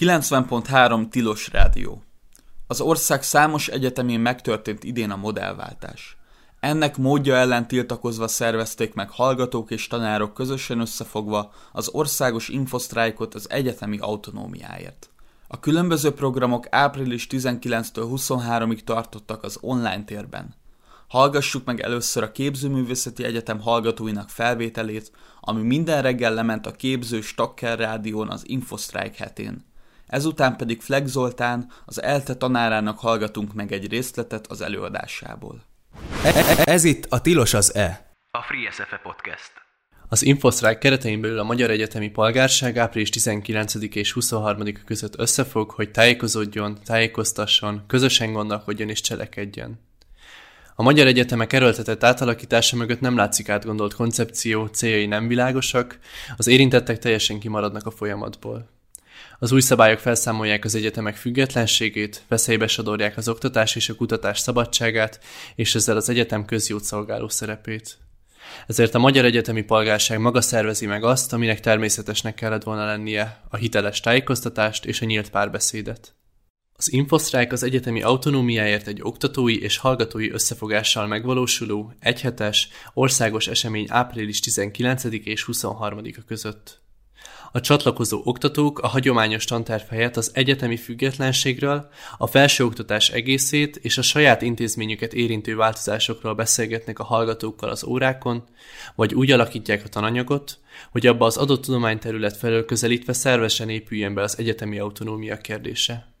90.3 Tilos Rádió. Az ország számos egyetemén megtörtént idén a modellváltás. Ennek módja ellen tiltakozva szervezték meg hallgatók és tanárok közösen összefogva az országos infosztrájkot az egyetemi autonómiáért. A különböző programok április 19-től 23-ig tartottak az online térben. Hallgassuk meg először a Képzőművészeti Egyetem hallgatóinak felvételét, ami minden reggel lement a képző Stakker rádión az Infostrike hetén. Ezután pedig Flex Zoltán, az ELTE tanárának hallgatunk meg egy részletet az előadásából. Ez itt a Tilos az E. A Free SFE Podcast. Az Infostrike keretein belül a Magyar Egyetemi Polgárság április 19 és 23 között összefog, hogy tájékozódjon, tájékoztasson, közösen gondolkodjon és cselekedjen. A magyar egyetemek erőltetett átalakítása mögött nem látszik átgondolt koncepció, céljai nem világosak, az érintettek teljesen kimaradnak a folyamatból. Az új szabályok felszámolják az egyetemek függetlenségét, veszélybe sodorják az oktatás és a kutatás szabadságát, és ezzel az egyetem közjót szolgáló szerepét. Ezért a magyar egyetemi polgárság maga szervezi meg azt, aminek természetesnek kellett volna lennie, a hiteles tájékoztatást és a nyílt párbeszédet. Az Infostrike az egyetemi autonómiáért egy oktatói és hallgatói összefogással megvalósuló, egyhetes, országos esemény április 19 és 23 között. A csatlakozó oktatók a hagyományos tanterv helyett az egyetemi függetlenségről, a felsőoktatás egészét és a saját intézményüket érintő változásokról beszélgetnek a hallgatókkal az órákon, vagy úgy alakítják a tananyagot, hogy abba az adott tudományterület felől közelítve szervesen épüljen be az egyetemi autonómia kérdése.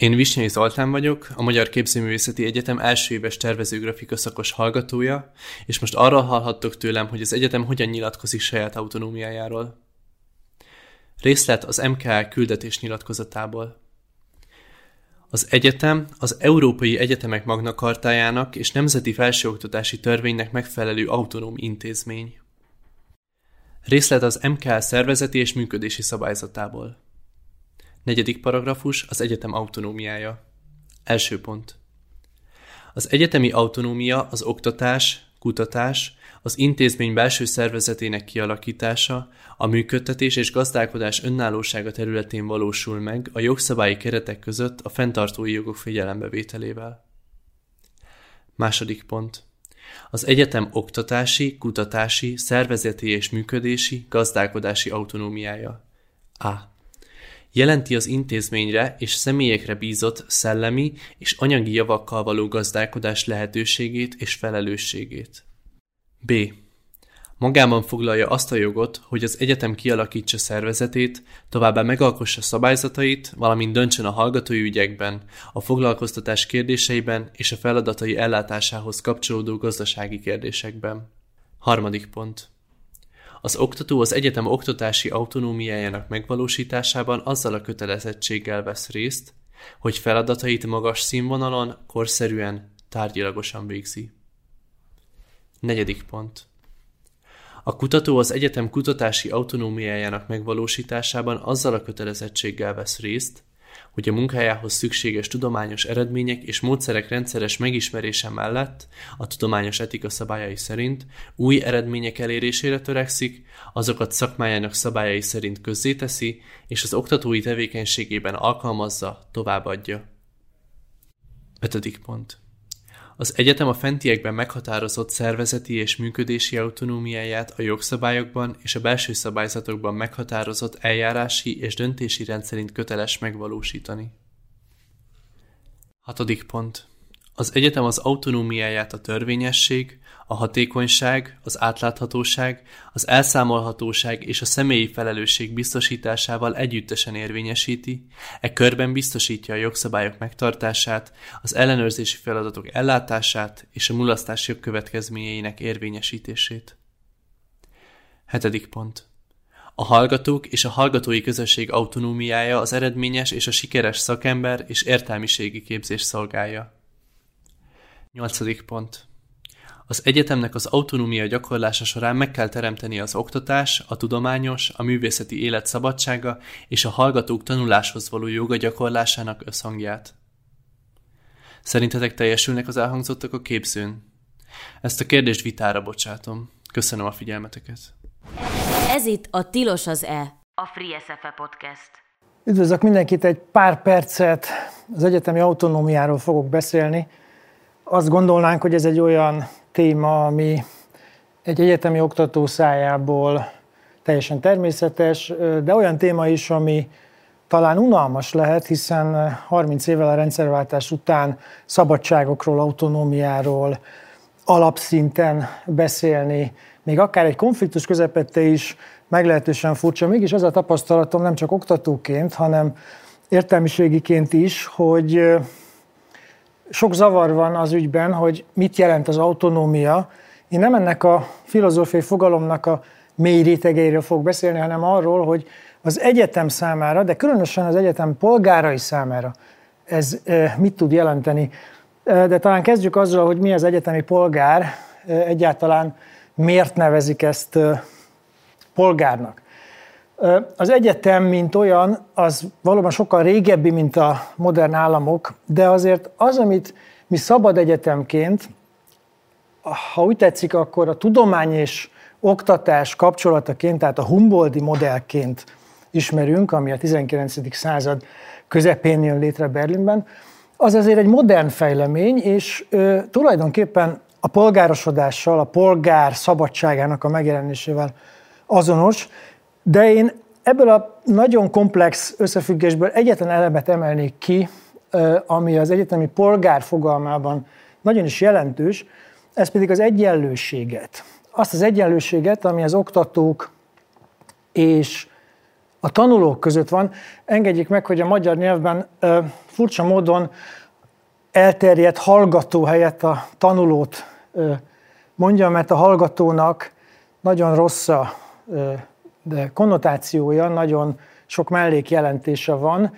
Én Visnyai Zoltán vagyok, a Magyar Képzőművészeti Egyetem első éves tervezőgrafika szakos hallgatója, és most arra hallhattok tőlem, hogy az egyetem hogyan nyilatkozik saját autonómiájáról. Részlet az MKL küldetés nyilatkozatából. Az egyetem az Európai Egyetemek Magnakartájának és Nemzeti Felsőoktatási Törvénynek megfelelő autonóm intézmény. Részlet az MKL szervezeti és működési szabályzatából. Negyedik paragrafus az egyetem autonómiája. Első pont. Az egyetemi autonómia az oktatás, kutatás, az intézmény belső szervezetének kialakítása, a működtetés és gazdálkodás önállósága területén valósul meg a jogszabályi keretek között a fenntartói jogok figyelembevételével. Második pont. Az egyetem oktatási, kutatási, szervezeti és működési, gazdálkodási autonómiája. A jelenti az intézményre és személyekre bízott szellemi és anyagi javakkal való gazdálkodás lehetőségét és felelősségét. B. Magában foglalja azt a jogot, hogy az egyetem kialakítsa szervezetét, továbbá megalkossa szabályzatait, valamint döntsön a hallgatói ügyekben, a foglalkoztatás kérdéseiben és a feladatai ellátásához kapcsolódó gazdasági kérdésekben. Harmadik pont. Az oktató az egyetem oktatási autonómiájának megvalósításában azzal a kötelezettséggel vesz részt, hogy feladatait magas színvonalon, korszerűen, tárgyilagosan végzi. Negyedik pont. A kutató az egyetem kutatási autonómiájának megvalósításában azzal a kötelezettséggel vesz részt, hogy a munkájához szükséges tudományos eredmények és módszerek rendszeres megismerése mellett a tudományos etika szabályai szerint új eredmények elérésére törekszik, azokat szakmájának szabályai szerint közzéteszi, és az oktatói tevékenységében alkalmazza, továbbadja. 5. pont. Az egyetem a fentiekben meghatározott szervezeti és működési autonómiáját a jogszabályokban és a belső szabályzatokban meghatározott eljárási és döntési rendszerint köteles megvalósítani. Hatodik pont. Az egyetem az autonómiáját a törvényesség, a hatékonyság, az átláthatóság, az elszámolhatóság és a személyi felelősség biztosításával együttesen érvényesíti, e körben biztosítja a jogszabályok megtartását, az ellenőrzési feladatok ellátását és a mulasztás jogkövetkezményeinek érvényesítését. Hetedik pont. A hallgatók és a hallgatói közösség autonómiája az eredményes és a sikeres szakember és értelmiségi képzés szolgálja. Nyolcadik pont. Az egyetemnek az autonómia gyakorlása során meg kell teremteni az oktatás, a tudományos, a művészeti élet szabadsága és a hallgatók tanuláshoz való joga gyakorlásának összhangját. Szerintetek teljesülnek az elhangzottak a képzőn? Ezt a kérdést vitára bocsátom. Köszönöm a figyelmeteket. Ez itt a Tilos az E, a Free SFE podcast. Üdvözlök mindenkit, egy pár percet az egyetemi autonómiáról fogok beszélni. Azt gondolnánk, hogy ez egy olyan téma, ami egy egyetemi oktató szájából teljesen természetes, de olyan téma is, ami talán unalmas lehet, hiszen 30 évvel a rendszerváltás után szabadságokról, autonómiáról alapszinten beszélni, még akár egy konfliktus közepette is meglehetősen furcsa. Mégis az a tapasztalatom nem csak oktatóként, hanem értelmiségiként is, hogy sok zavar van az ügyben, hogy mit jelent az autonómia. Én nem ennek a filozófiai fogalomnak a mély rétegeiről fog beszélni, hanem arról, hogy az egyetem számára, de különösen az egyetem polgárai számára ez mit tud jelenteni. De talán kezdjük azzal, hogy mi az egyetemi polgár, egyáltalán miért nevezik ezt polgárnak. Az egyetem, mint olyan, az valóban sokkal régebbi, mint a modern államok, de azért az, amit mi szabad egyetemként, ha úgy tetszik, akkor a tudomány és oktatás kapcsolataként, tehát a Humboldti modellként ismerünk, ami a 19. század közepén jön létre Berlinben, az azért egy modern fejlemény, és ö, tulajdonképpen a polgárosodással, a polgár szabadságának a megjelenésével azonos, de én ebből a nagyon komplex összefüggésből egyetlen elemet emelnék ki, ami az egyetemi polgár fogalmában nagyon is jelentős, ez pedig az egyenlőséget. Azt az egyenlőséget, ami az oktatók és a tanulók között van. Engedjék meg, hogy a magyar nyelvben furcsa módon elterjedt hallgató helyett a tanulót mondja, mert a hallgatónak nagyon rossz a de konnotációja, nagyon sok mellékjelentése van,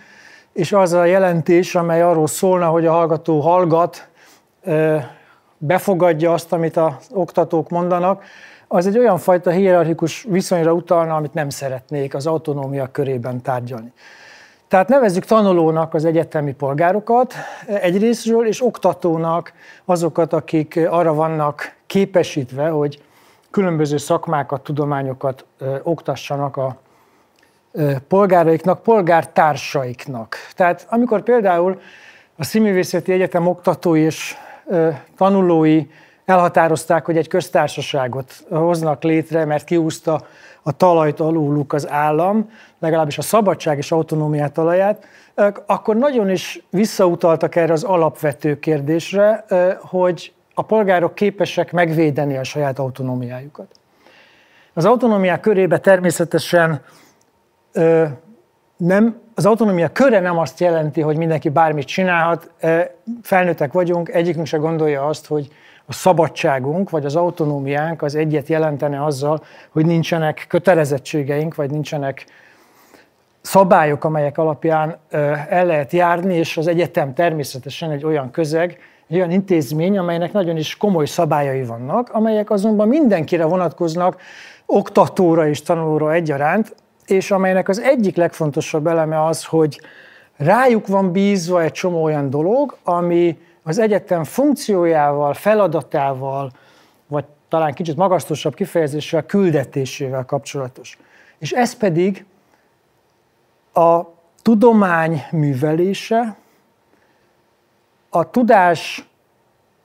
és az a jelentés, amely arról szólna, hogy a hallgató hallgat, befogadja azt, amit az oktatók mondanak, az egy olyan fajta hierarchikus viszonyra utalna, amit nem szeretnék az autonómia körében tárgyalni. Tehát nevezzük tanulónak az egyetemi polgárokat egyrésztről, és oktatónak azokat, akik arra vannak képesítve, hogy különböző szakmákat, tudományokat ö, oktassanak a ö, polgáraiknak, polgártársaiknak. Tehát amikor például a Színművészeti Egyetem oktatói és ö, tanulói elhatározták, hogy egy köztársaságot hoznak létre, mert kiúzta a talajt aluluk az állam, legalábbis a szabadság és autonómiát talaját, akkor nagyon is visszautaltak erre az alapvető kérdésre, hogy a polgárok képesek megvédeni a saját autonómiájukat. Az autonómiák körébe természetesen ö, nem, az autonómia köre nem azt jelenti, hogy mindenki bármit csinálhat. Felnőttek vagyunk, egyikünk se gondolja azt, hogy a szabadságunk vagy az autonómiánk az egyet jelentene azzal, hogy nincsenek kötelezettségeink, vagy nincsenek szabályok, amelyek alapján el lehet járni, és az egyetem természetesen egy olyan közeg, egy olyan intézmény, amelynek nagyon is komoly szabályai vannak, amelyek azonban mindenkire vonatkoznak, oktatóra és tanulóra egyaránt, és amelynek az egyik legfontosabb eleme az, hogy rájuk van bízva egy csomó olyan dolog, ami az egyetem funkciójával, feladatával, vagy talán kicsit magasztosabb kifejezéssel, küldetésével kapcsolatos. És ez pedig a tudomány művelése, a tudás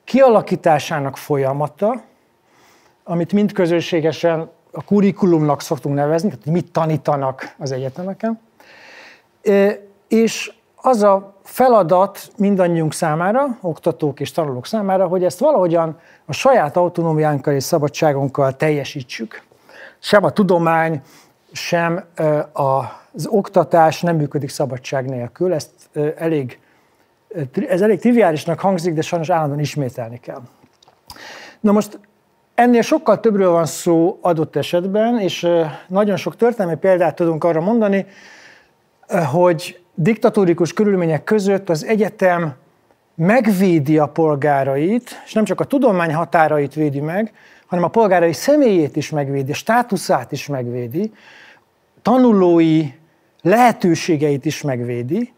kialakításának folyamata, amit mind közösségesen a kurikulumnak szoktunk nevezni, tehát mit tanítanak az egyetemeken, és az a feladat mindannyiunk számára, oktatók és tanulók számára, hogy ezt valahogyan a saját autonómiánkkal és szabadságunkkal teljesítsük. Sem a tudomány, sem az oktatás nem működik szabadság nélkül, ezt elég ez elég triviálisnak hangzik, de sajnos állandóan ismételni kell. Na most ennél sokkal többről van szó adott esetben, és nagyon sok történelmi példát tudunk arra mondani, hogy diktatórikus körülmények között az egyetem megvédi a polgárait, és nem csak a tudomány határait védi meg, hanem a polgárai személyét is megvédi, státuszát is megvédi, tanulói lehetőségeit is megvédi,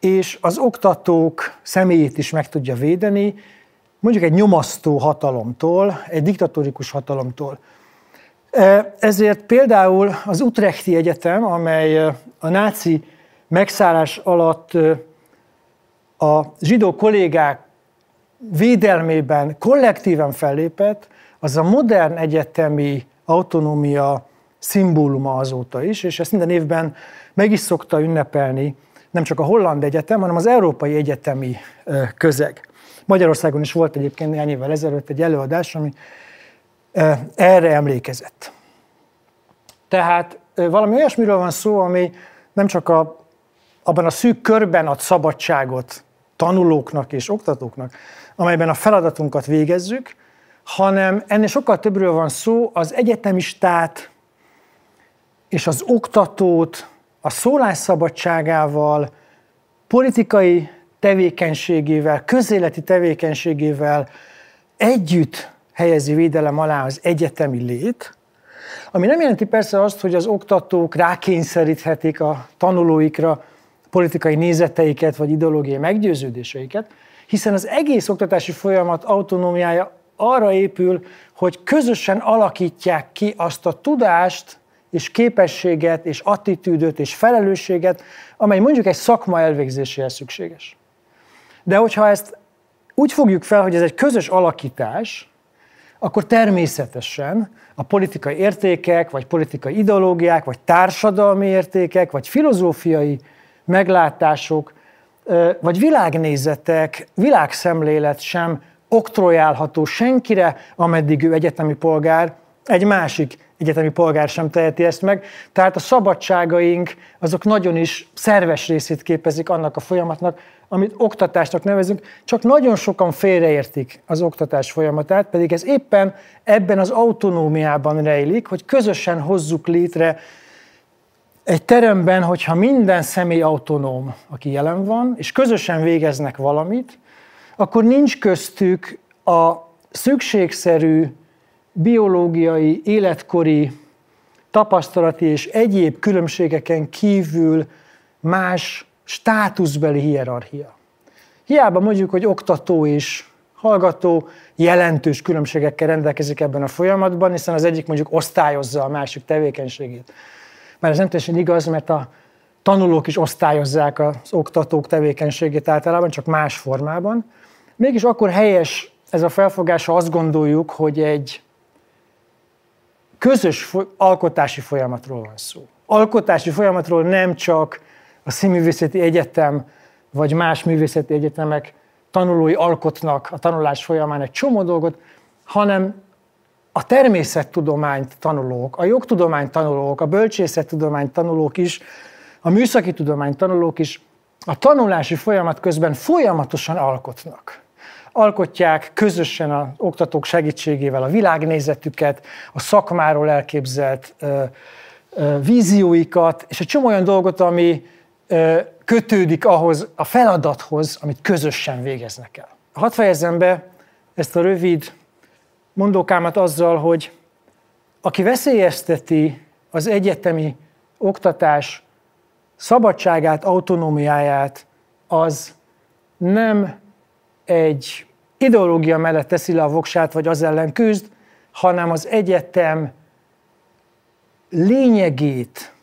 és az oktatók személyét is meg tudja védeni, mondjuk egy nyomasztó hatalomtól, egy diktatórikus hatalomtól. Ezért például az Utrechti Egyetem, amely a náci megszállás alatt a zsidó kollégák védelmében kollektíven fellépett, az a modern egyetemi autonómia szimbóluma azóta is, és ezt minden évben meg is szokta ünnepelni nem csak a holland egyetem, hanem az európai egyetemi közeg. Magyarországon is volt egyébként néhány évvel ezelőtt egy előadás, ami erre emlékezett. Tehát valami olyasmiről van szó, ami nem csak a, abban a szűk körben ad szabadságot tanulóknak és oktatóknak, amelyben a feladatunkat végezzük, hanem ennél sokkal többről van szó az egyetemistát és az oktatót a szólásszabadságával, politikai tevékenységével, közéleti tevékenységével együtt helyezi védelem alá az egyetemi lét, ami nem jelenti persze azt, hogy az oktatók rákényszeríthetik a tanulóikra politikai nézeteiket vagy ideológiai meggyőződéseiket, hiszen az egész oktatási folyamat autonómiája arra épül, hogy közösen alakítják ki azt a tudást, és képességet, és attitűdöt, és felelősséget, amely mondjuk egy szakma elvégzéséhez szükséges. De hogyha ezt úgy fogjuk fel, hogy ez egy közös alakítás, akkor természetesen a politikai értékek, vagy politikai ideológiák, vagy társadalmi értékek, vagy filozófiai meglátások, vagy világnézetek, világszemlélet sem oktrojálható senkire, ameddig ő egyetemi polgár, egy másik egyetemi polgár sem teheti ezt meg. Tehát a szabadságaink azok nagyon is szerves részét képezik annak a folyamatnak, amit oktatásnak nevezünk, csak nagyon sokan félreértik az oktatás folyamatát, pedig ez éppen ebben az autonómiában rejlik, hogy közösen hozzuk létre egy teremben, hogyha minden személy autonóm, aki jelen van, és közösen végeznek valamit, akkor nincs köztük a szükségszerű biológiai, életkori, tapasztalati és egyéb különbségeken kívül más státuszbeli hierarchia. Hiába mondjuk, hogy oktató és hallgató jelentős különbségekkel rendelkezik ebben a folyamatban, hiszen az egyik mondjuk osztályozza a másik tevékenységét. Mert ez nem teljesen igaz, mert a tanulók is osztályozzák az oktatók tevékenységét általában, csak más formában. Mégis akkor helyes ez a felfogás, ha azt gondoljuk, hogy egy közös alkotási folyamatról van szó. Alkotási folyamatról nem csak a Színművészeti Egyetem vagy más művészeti egyetemek tanulói alkotnak a tanulás folyamán egy csomó dolgot, hanem a természettudományt tanulók, a jogtudomány tanulók, a bölcsészettudomány tanulók is, a műszaki tudomány tanulók is a tanulási folyamat közben folyamatosan alkotnak alkotják közösen az oktatók segítségével a világnézetüket, a szakmáról elképzelt ö, ö, vízióikat, és egy csomó olyan dolgot, ami ö, kötődik ahhoz a feladathoz, amit közösen végeznek el. Hadd fejezem be ezt a rövid mondókámat azzal, hogy aki veszélyezteti az egyetemi oktatás szabadságát, autonómiáját, az nem egy ideológia mellett teszi le a voksát, vagy az ellen küzd, hanem az egyetem lényegét,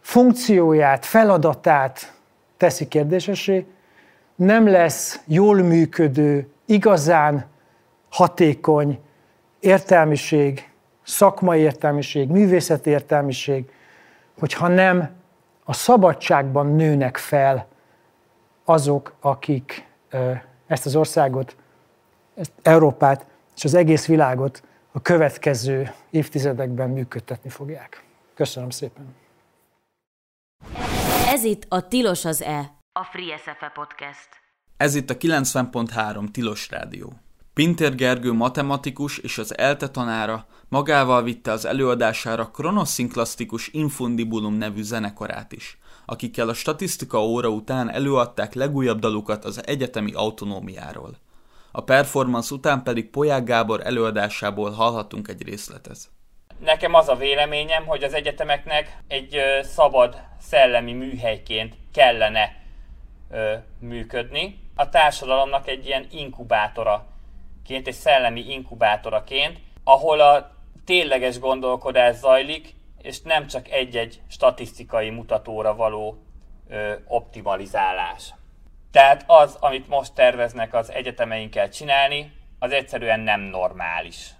funkcióját, feladatát teszi kérdésesé, nem lesz jól működő, igazán hatékony értelmiség, szakmai értelmiség, művészeti értelmiség, hogyha nem a szabadságban nőnek fel azok, akik ezt az országot, ezt Európát és az egész világot a következő évtizedekben működtetni fogják. Köszönöm szépen! Ez itt a Tilos az E, a Free SFE Podcast. Ez itt a 90.3 Tilos Rádió. Pintér Gergő matematikus és az ELTE tanára magával vitte az előadására Kronoszinklasztikus Infundibulum nevű zenekarát is akikkel a statisztika óra után előadták legújabb dalukat az egyetemi autonómiáról. A performance után pedig Poják Gábor előadásából hallhatunk egy részletet. Nekem az a véleményem, hogy az egyetemeknek egy szabad szellemi műhelyként kellene működni. A társadalomnak egy ilyen inkubátoraként, egy szellemi inkubátoraként, ahol a tényleges gondolkodás zajlik, és nem csak egy-egy statisztikai mutatóra való ö, optimalizálás. Tehát az, amit most terveznek az egyetemeinkkel csinálni, az egyszerűen nem normális.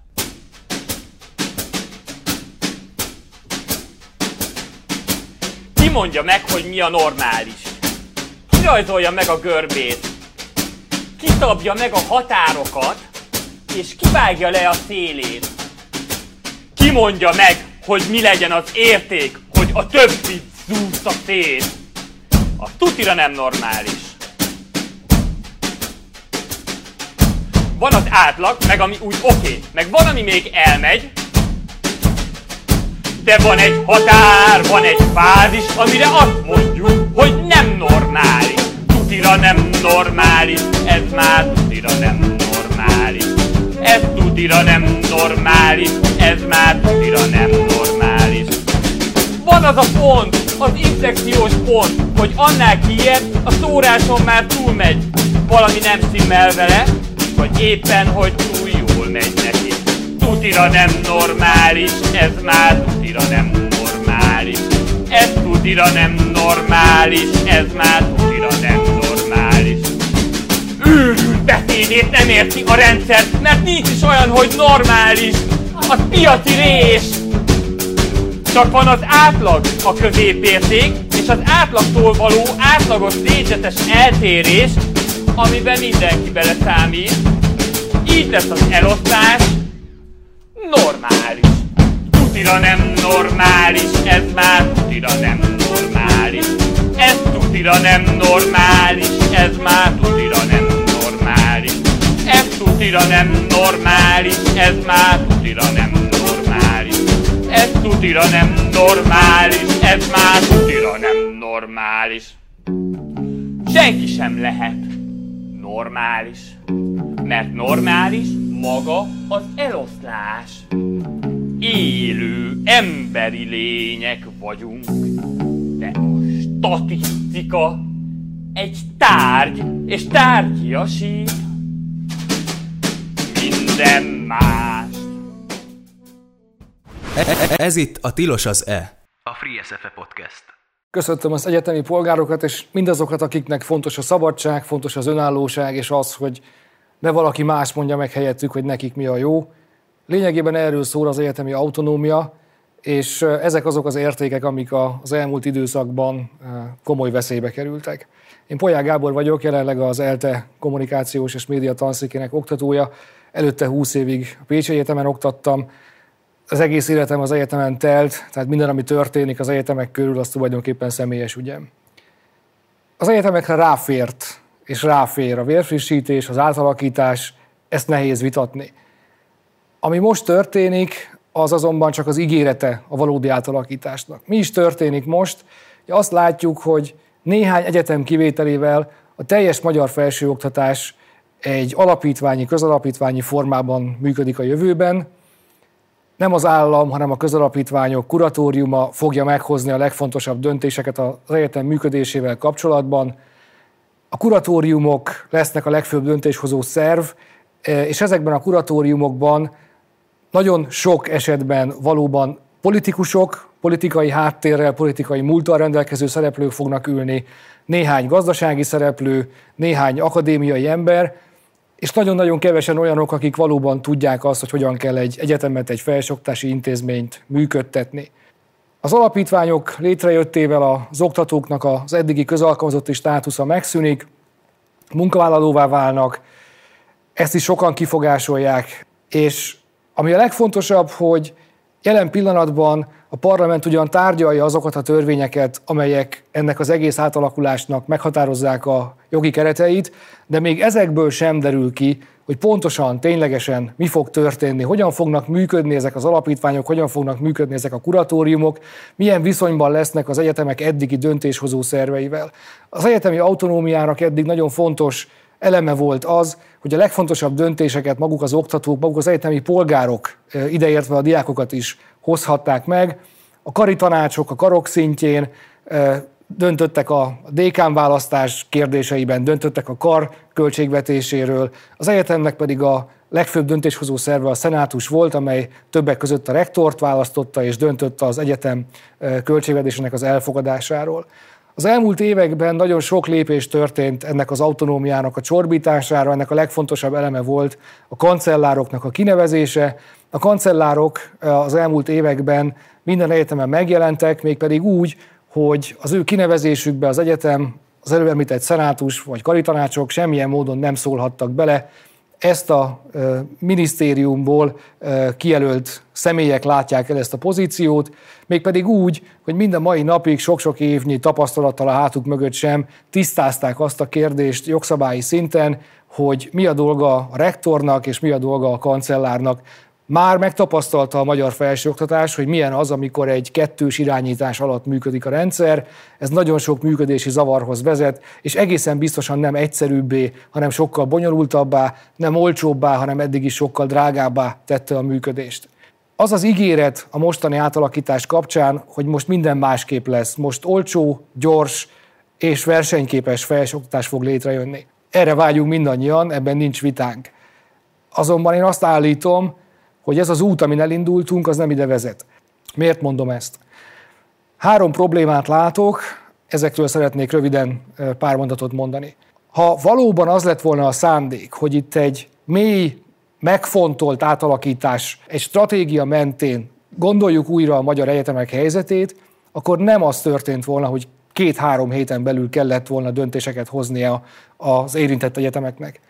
Ki mondja meg, hogy mi a normális? Ki rajzolja meg a görbét? Ki szabja meg a határokat, és kivágja le a szélét? Ki mondja meg, hogy mi legyen az érték, hogy a többit zúzta szét? A tutira nem normális. Van az átlag, meg ami úgy oké, okay, meg van, ami még elmegy, de van egy határ, van egy fázis, amire azt mondjuk, hogy nem normális. Tutira nem normális, ez már tutira nem normális. Ez tutira nem normális, ez már tutira nem normális. Van az a pont, az inflexiós pont, hogy annál kiért, a szóráson már túlmegy. Valami nem stimmel vele, vagy éppen, hogy túl jól megy neki. Tutira nem normális, ez már tutira nem normális. Ez tutira nem normális, ez már tutira nem normális. Őrült beszédét nem érti a rendszer, mert nincs is olyan, hogy normális. Az piaci rés. Csak van az átlag, a középérték, és az átlagtól való átlagos négyzetes eltérés, amiben mindenki beleszámít. Így lesz az elosztás normális. Tutira nem normális, ez már tutira nem normális. Ez tutira nem normális, ez már tutira nem normális. Ez tutira nem normális, ez már tutira nem normális. Ez tutira nem normális, ez már tutira nem normális. Senki sem lehet normális, mert normális maga az eloszlás. Élő emberi lények vagyunk, de a statisztika egy tárgy, és tárgyiasít minden más. Ez itt a Tilos az E. A Free SFE Podcast. Köszöntöm az egyetemi polgárokat, és mindazokat, akiknek fontos a szabadság, fontos az önállóság, és az, hogy ne valaki más mondja meg helyettük, hogy nekik mi a jó. Lényegében erről szól az egyetemi autonómia, és ezek azok az értékek, amik az elmúlt időszakban komoly veszélybe kerültek. Én Polyák Gábor vagyok, jelenleg az ELTE kommunikációs és média tanszékének oktatója. Előtte 20 évig a Pécsi Egyetemen oktattam, az egész életem az egyetemen telt, tehát minden, ami történik az egyetemek körül, az tulajdonképpen személyes ügyem. Az egyetemekre ráfért, és ráfér a vérfrissítés, az átalakítás, ezt nehéz vitatni. Ami most történik, az azonban csak az ígérete a valódi átalakításnak. Mi is történik most? Azt látjuk, hogy néhány egyetem kivételével a teljes magyar felsőoktatás egy alapítványi, közalapítványi formában működik a jövőben, nem az állam, hanem a közalapítványok kuratóriuma fogja meghozni a legfontosabb döntéseket az egyetem működésével kapcsolatban. A kuratóriumok lesznek a legfőbb döntéshozó szerv, e, és ezekben a kuratóriumokban nagyon sok esetben valóban politikusok, politikai háttérrel, politikai múltal rendelkező szereplők fognak ülni, néhány gazdasági szereplő, néhány akadémiai ember, és nagyon-nagyon kevesen olyanok, akik valóban tudják azt, hogy hogyan kell egy egyetemet, egy felsőoktatási intézményt működtetni. Az alapítványok létrejöttével az oktatóknak az eddigi közalkalmazotti státusza megszűnik, munkavállalóvá válnak, ezt is sokan kifogásolják, és ami a legfontosabb, hogy jelen pillanatban a parlament ugyan tárgyalja azokat a törvényeket, amelyek ennek az egész átalakulásnak meghatározzák a jogi kereteit, de még ezekből sem derül ki, hogy pontosan, ténylegesen mi fog történni, hogyan fognak működni ezek az alapítványok, hogyan fognak működni ezek a kuratóriumok, milyen viszonyban lesznek az egyetemek eddigi döntéshozó szerveivel. Az egyetemi autonómiának eddig nagyon fontos eleme volt az, hogy a legfontosabb döntéseket maguk az oktatók, maguk az egyetemi polgárok, ideértve a diákokat is hozhatták meg. A kari tanácsok a karok szintjén döntöttek a dékán választás kérdéseiben, döntöttek a kar költségvetéséről, az egyetemnek pedig a legfőbb döntéshozó szerve a szenátus volt, amely többek között a rektort választotta és döntött az egyetem költségvetésének az elfogadásáról. Az elmúlt években nagyon sok lépés történt ennek az autonómiának a csorbítására, ennek a legfontosabb eleme volt a kancellároknak a kinevezése. A kancellárok az elmúlt években minden egyetemen megjelentek, mégpedig úgy, hogy az ő kinevezésükbe az egyetem, az előbb említett szenátus vagy karitanácsok semmilyen módon nem szólhattak bele, ezt a minisztériumból kijelölt személyek látják el ezt a pozíciót, mégpedig úgy, hogy minden mai napig sok-sok évnyi tapasztalattal a hátuk mögött sem tisztázták azt a kérdést jogszabályi szinten, hogy mi a dolga a rektornak és mi a dolga a kancellárnak. Már megtapasztalta a magyar felsőoktatás, hogy milyen az, amikor egy kettős irányítás alatt működik a rendszer. Ez nagyon sok működési zavarhoz vezet, és egészen biztosan nem egyszerűbbé, hanem sokkal bonyolultabbá, nem olcsóbbá, hanem eddig is sokkal drágábbá tette a működést. Az az ígéret a mostani átalakítás kapcsán, hogy most minden másképp lesz. Most olcsó, gyors és versenyképes felsőoktatás fog létrejönni. Erre vágyunk mindannyian, ebben nincs vitánk. Azonban én azt állítom, hogy ez az út, amin elindultunk, az nem ide vezet. Miért mondom ezt? Három problémát látok, ezekről szeretnék röviden pár mondatot mondani. Ha valóban az lett volna a szándék, hogy itt egy mély, megfontolt átalakítás, egy stratégia mentén gondoljuk újra a magyar egyetemek helyzetét, akkor nem az történt volna, hogy két-három héten belül kellett volna döntéseket hoznia az érintett egyetemeknek.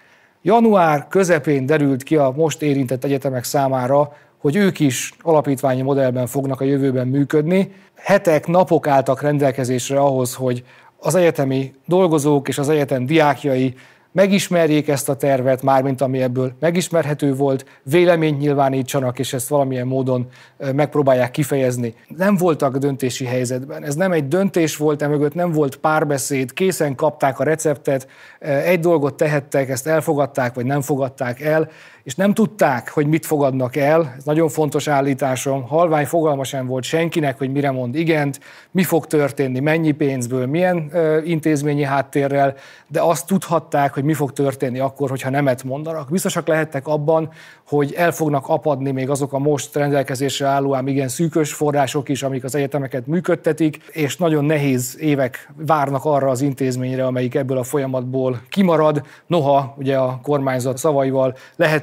Január közepén derült ki a most érintett egyetemek számára, hogy ők is alapítványi modellben fognak a jövőben működni. Hetek, napok álltak rendelkezésre ahhoz, hogy az egyetemi dolgozók és az egyetem diákjai megismerjék ezt a tervet, mármint ami ebből megismerhető volt, véleményt nyilvánítsanak, és ezt valamilyen módon megpróbálják kifejezni. Nem voltak döntési helyzetben. Ez nem egy döntés volt, emögött nem volt párbeszéd, készen kapták a receptet, egy dolgot tehettek, ezt elfogadták, vagy nem fogadták el, és nem tudták, hogy mit fogadnak el. Ez nagyon fontos állításom. Halvány fogalma sem volt senkinek, hogy mire mond igent, mi fog történni, mennyi pénzből, milyen ö, intézményi háttérrel, de azt tudhatták, hogy mi fog történni akkor, hogyha nemet mondanak. Biztosak lehettek abban, hogy el fognak apadni még azok a most rendelkezésre álló, ám igen szűkös források is, amik az egyetemeket működtetik, és nagyon nehéz évek várnak arra az intézményre, amelyik ebből a folyamatból kimarad. Noha ugye a kormányzat szavaival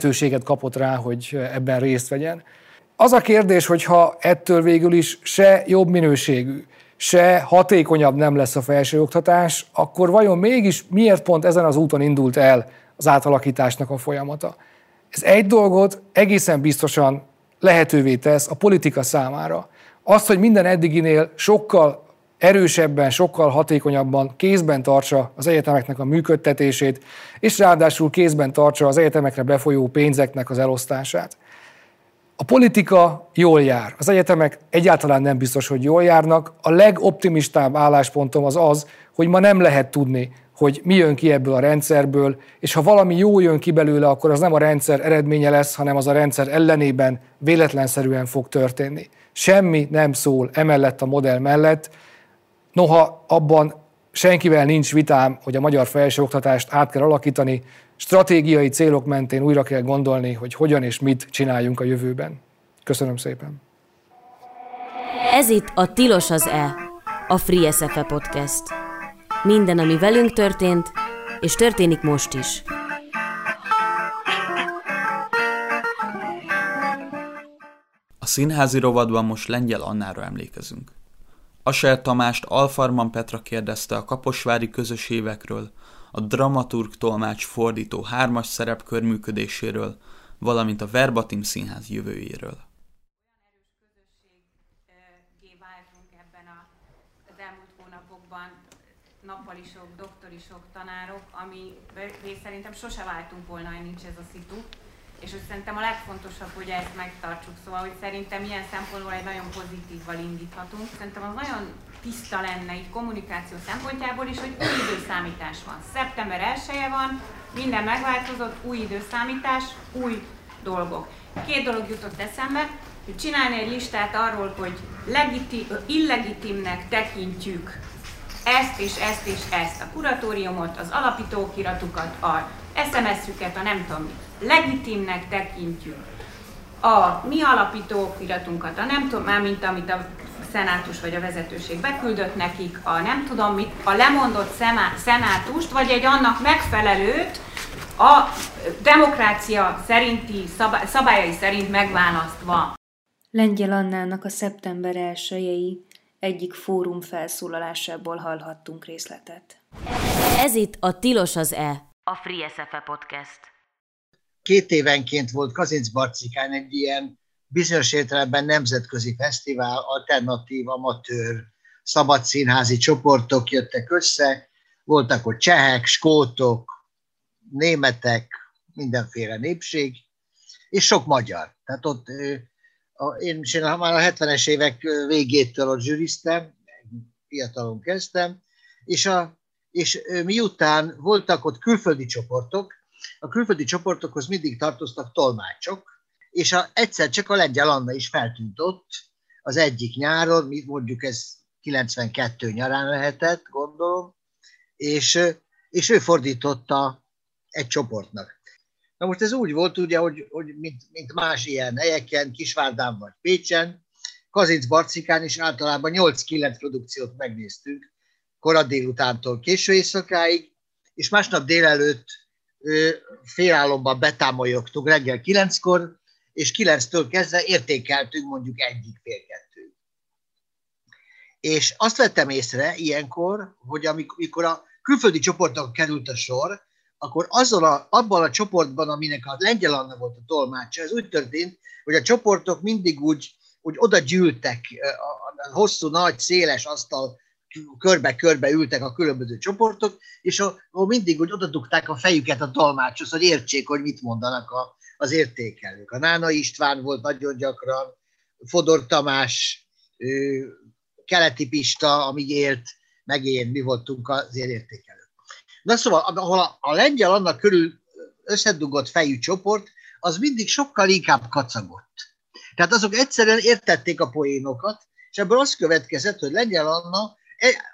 lehetőséget kapott rá, hogy ebben részt vegyen. Az a kérdés, hogyha ettől végül is se jobb minőségű, se hatékonyabb nem lesz a felsőoktatás, akkor vajon mégis miért pont ezen az úton indult el az átalakításnak a folyamata? Ez egy dolgot egészen biztosan lehetővé tesz a politika számára. Azt, hogy minden eddiginél sokkal erősebben, sokkal hatékonyabban kézben tartsa az egyetemeknek a működtetését, és ráadásul kézben tartsa az egyetemekre befolyó pénzeknek az elosztását. A politika jól jár. Az egyetemek egyáltalán nem biztos, hogy jól járnak. A legoptimistább álláspontom az az, hogy ma nem lehet tudni, hogy mi jön ki ebből a rendszerből, és ha valami jó jön ki belőle, akkor az nem a rendszer eredménye lesz, hanem az a rendszer ellenében véletlenszerűen fog történni. Semmi nem szól emellett a modell mellett, noha abban senkivel nincs vitám, hogy a magyar felsőoktatást át kell alakítani, stratégiai célok mentén újra kell gondolni, hogy hogyan és mit csináljunk a jövőben. Köszönöm szépen. Ez itt a Tilos az E, a Free SFE podcast. Minden, ami velünk történt, és történik most is. A színházi rovadban most Lengyel Annára emlékezünk. Aser Tamást Alfarman Petra kérdezte a kaposvári közös évekről, a dramaturg tolmács fordító hármas szerepkör működéséről, valamint a Verbatim Színház jövőjéről. nappalisok, doktorisok, tanárok, ami szerintem sose váltunk volna, hogy nincs ez a szitu. És hogy szerintem a legfontosabb, hogy ezt megtartsuk. Szóval, hogy szerintem ilyen szempontból egy nagyon pozitívval indíthatunk. Szerintem az nagyon tiszta lenne itt kommunikáció szempontjából is, hogy új időszámítás van. Szeptember 1 van, minden megváltozott, új időszámítás, új dolgok. Két dolog jutott eszembe, hogy csinálni egy listát arról, hogy legitim, illegitimnek tekintjük ezt és ezt és ezt, a kuratóriumot, az alapítókiratukat, a SMS-üket, a nem tudom, legitimnek tekintjük, a mi alapítókiratunkat, a nem tudom, már mint amit a szenátus vagy a vezetőség beküldött nekik, a nem tudom mit, a lemondott szenátust, vagy egy annak megfelelőt, a demokrácia szerinti szabályai szerint megválasztva. Lengyel Annának a szeptember 1 egyik fórum felszólalásából hallhattunk részletet. Ez itt a Tilos az E, a Free SFE podcast. Két évenként volt Kazinc Barcikán egy ilyen bizonyos értelemben nemzetközi fesztivál, alternatív, amatőr, szabad színházi csoportok jöttek össze, voltak ott csehek, skótok, németek, mindenféle népség, és sok magyar. Tehát ott én, én már a 70-es évek végétől ott zsűriztem, fiatalon kezdtem, és, a, és miután voltak ott külföldi csoportok, a külföldi csoportokhoz mindig tartoztak tolmácsok, és a, egyszer csak a lengyel Anna is feltűnt ott az egyik nyáron, mi mondjuk ez 92 nyarán lehetett, gondolom, és, és ő fordította egy csoportnak. Na most ez úgy volt, ugye, hogy, hogy mint, mint más ilyen helyeken, Kisvárdán vagy Pécsen, Kazinc Barcikán is általában 8-9 produkciót megnéztünk, korai délutántól késő éjszakáig, és másnap délelőtt félállomban betámolyogtunk reggel 9-kor, és 9-től kezdve értékeltünk mondjuk egyik fél. És azt vettem észre ilyenkor, hogy amikor a külföldi csoportok került a sor, akkor azzal a, abban a csoportban, aminek a lengyel Anna volt a tolmácsa, ez úgy történt, hogy a csoportok mindig úgy, úgy oda gyűltek, a, a hosszú, nagy, széles asztal körbe-körbe ültek a különböző csoportok, és ahol mindig úgy odadugták a fejüket a tolmácshoz, hogy értsék, hogy mit mondanak a, az értékelők. A Nána István volt nagyon gyakran, Fodor Tamás, Keleti Pista, amíg élt, meg én, mi voltunk az értékelők. Na szóval, ahol a, a lengyel annak körül összedugott fejű csoport, az mindig sokkal inkább kacagott. Tehát azok egyszerűen értették a poénokat, és ebből az következett, hogy lengyel Anna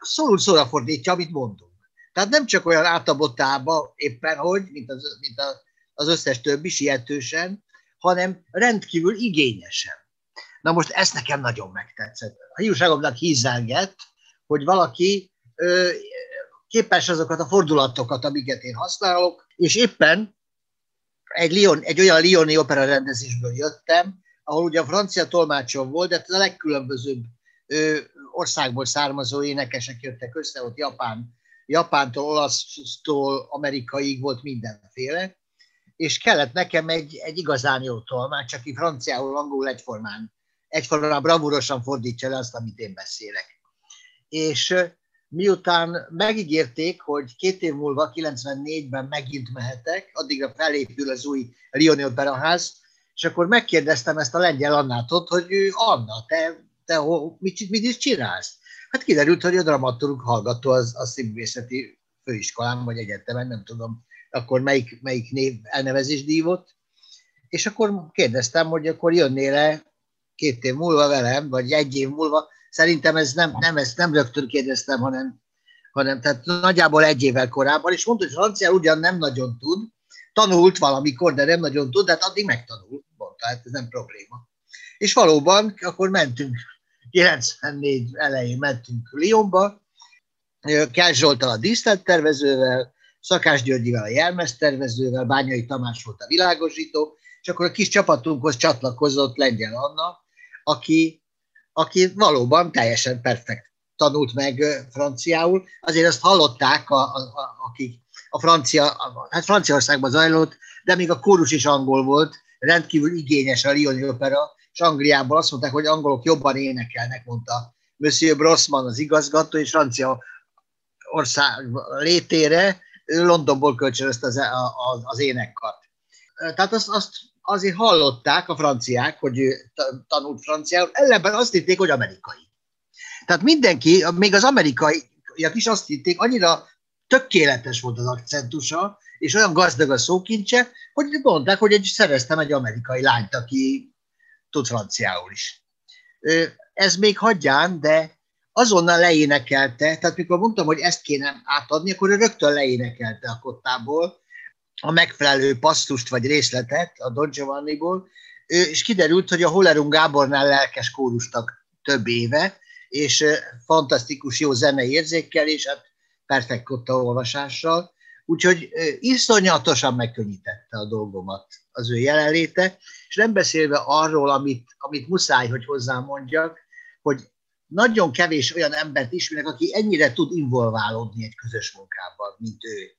szólul szóra fordítja, amit mondunk. Tehát nem csak olyan átabotába éppen, hogy, mint az, mint az összes többi, sietősen, hanem rendkívül igényesen. Na most ezt nekem nagyon megtetszett. A hiúságomnak hízelgett, hogy valaki ö, képes azokat a fordulatokat, amiket én használok, és éppen egy, Lyon, egy olyan Lioni opera rendezésből jöttem, ahol ugye a francia tolmácsom volt, de a legkülönbözőbb országból származó énekesek jöttek össze, ott Japán, Japántól, olasztól, amerikaig volt mindenféle, és kellett nekem egy, egy igazán jó tolmács, aki franciául, angolul egyformán, egyformán bravúrosan fordítsa le azt, amit én beszélek. És miután megígérték, hogy két év múlva, 94-ben megint mehetek, addigra felépül az új Lioni Operaház, és akkor megkérdeztem ezt a lengyel Annát hogy ő, Anna, te, te mit, mit is csinálsz? Hát kiderült, hogy a dramaturg hallgató az a színvészeti főiskolán, vagy egyetemen, nem tudom, akkor melyik, melyik név elnevezés dívott, és akkor kérdeztem, hogy akkor jönnél-e két év múlva velem, vagy egy év múlva, Szerintem ez nem, nem, ezt nem rögtön kérdeztem, hanem, hanem tehát nagyjából egy évvel korábban, és mondta, hogy francia ugyan nem nagyon tud, tanult valamikor, de nem nagyon tud, de hát addig megtanult, mondta, hát ez nem probléma. És valóban akkor mentünk, 94 elején mentünk Lyonba, Kell Zsoltal a díszlettervezővel, Szakás Györgyivel a jelmeztervezővel, Bányai Tamás volt a világosító, és akkor a kis csapatunkhoz csatlakozott Lengyel Anna, aki aki valóban teljesen perfekt tanult meg franciául. Azért azt hallották, a, a, a, akik a francia, a, hát Franciaországban zajlott, de még a kórus is angol volt, rendkívül igényes a Lyoni Opera, és Angliában azt mondták, hogy angolok jobban énekelnek, mondta Monsieur Brossman az igazgató, és francia ország létére Londonból kölcsönözte az, az, az énekkart. Tehát azt, azt azért hallották a franciák, hogy ő tanult franciául, ellenben azt hitték, hogy amerikai. Tehát mindenki, még az amerikaiak is azt hitték, annyira tökéletes volt az akcentusa, és olyan gazdag a szókincse, hogy mondták, hogy egy, szereztem egy amerikai lányt, aki tud franciául is. Ez még hagyján, de azonnal leénekelte, tehát mikor mondtam, hogy ezt kéne átadni, akkor ő rögtön leénekelte a kottából a megfelelő passzust vagy részletet a Don Giovanniból, és kiderült, hogy a Hollerung Gábornál lelkes kórustak több éve, és fantasztikus jó zenei érzékkel, és hát perfekt kotta olvasással, úgyhogy iszonyatosan megkönnyítette a dolgomat az ő jelenléte, és nem beszélve arról, amit, amit muszáj, hogy hozzá mondjak, hogy nagyon kevés olyan embert ismerek, aki ennyire tud involválódni egy közös munkában, mint ő.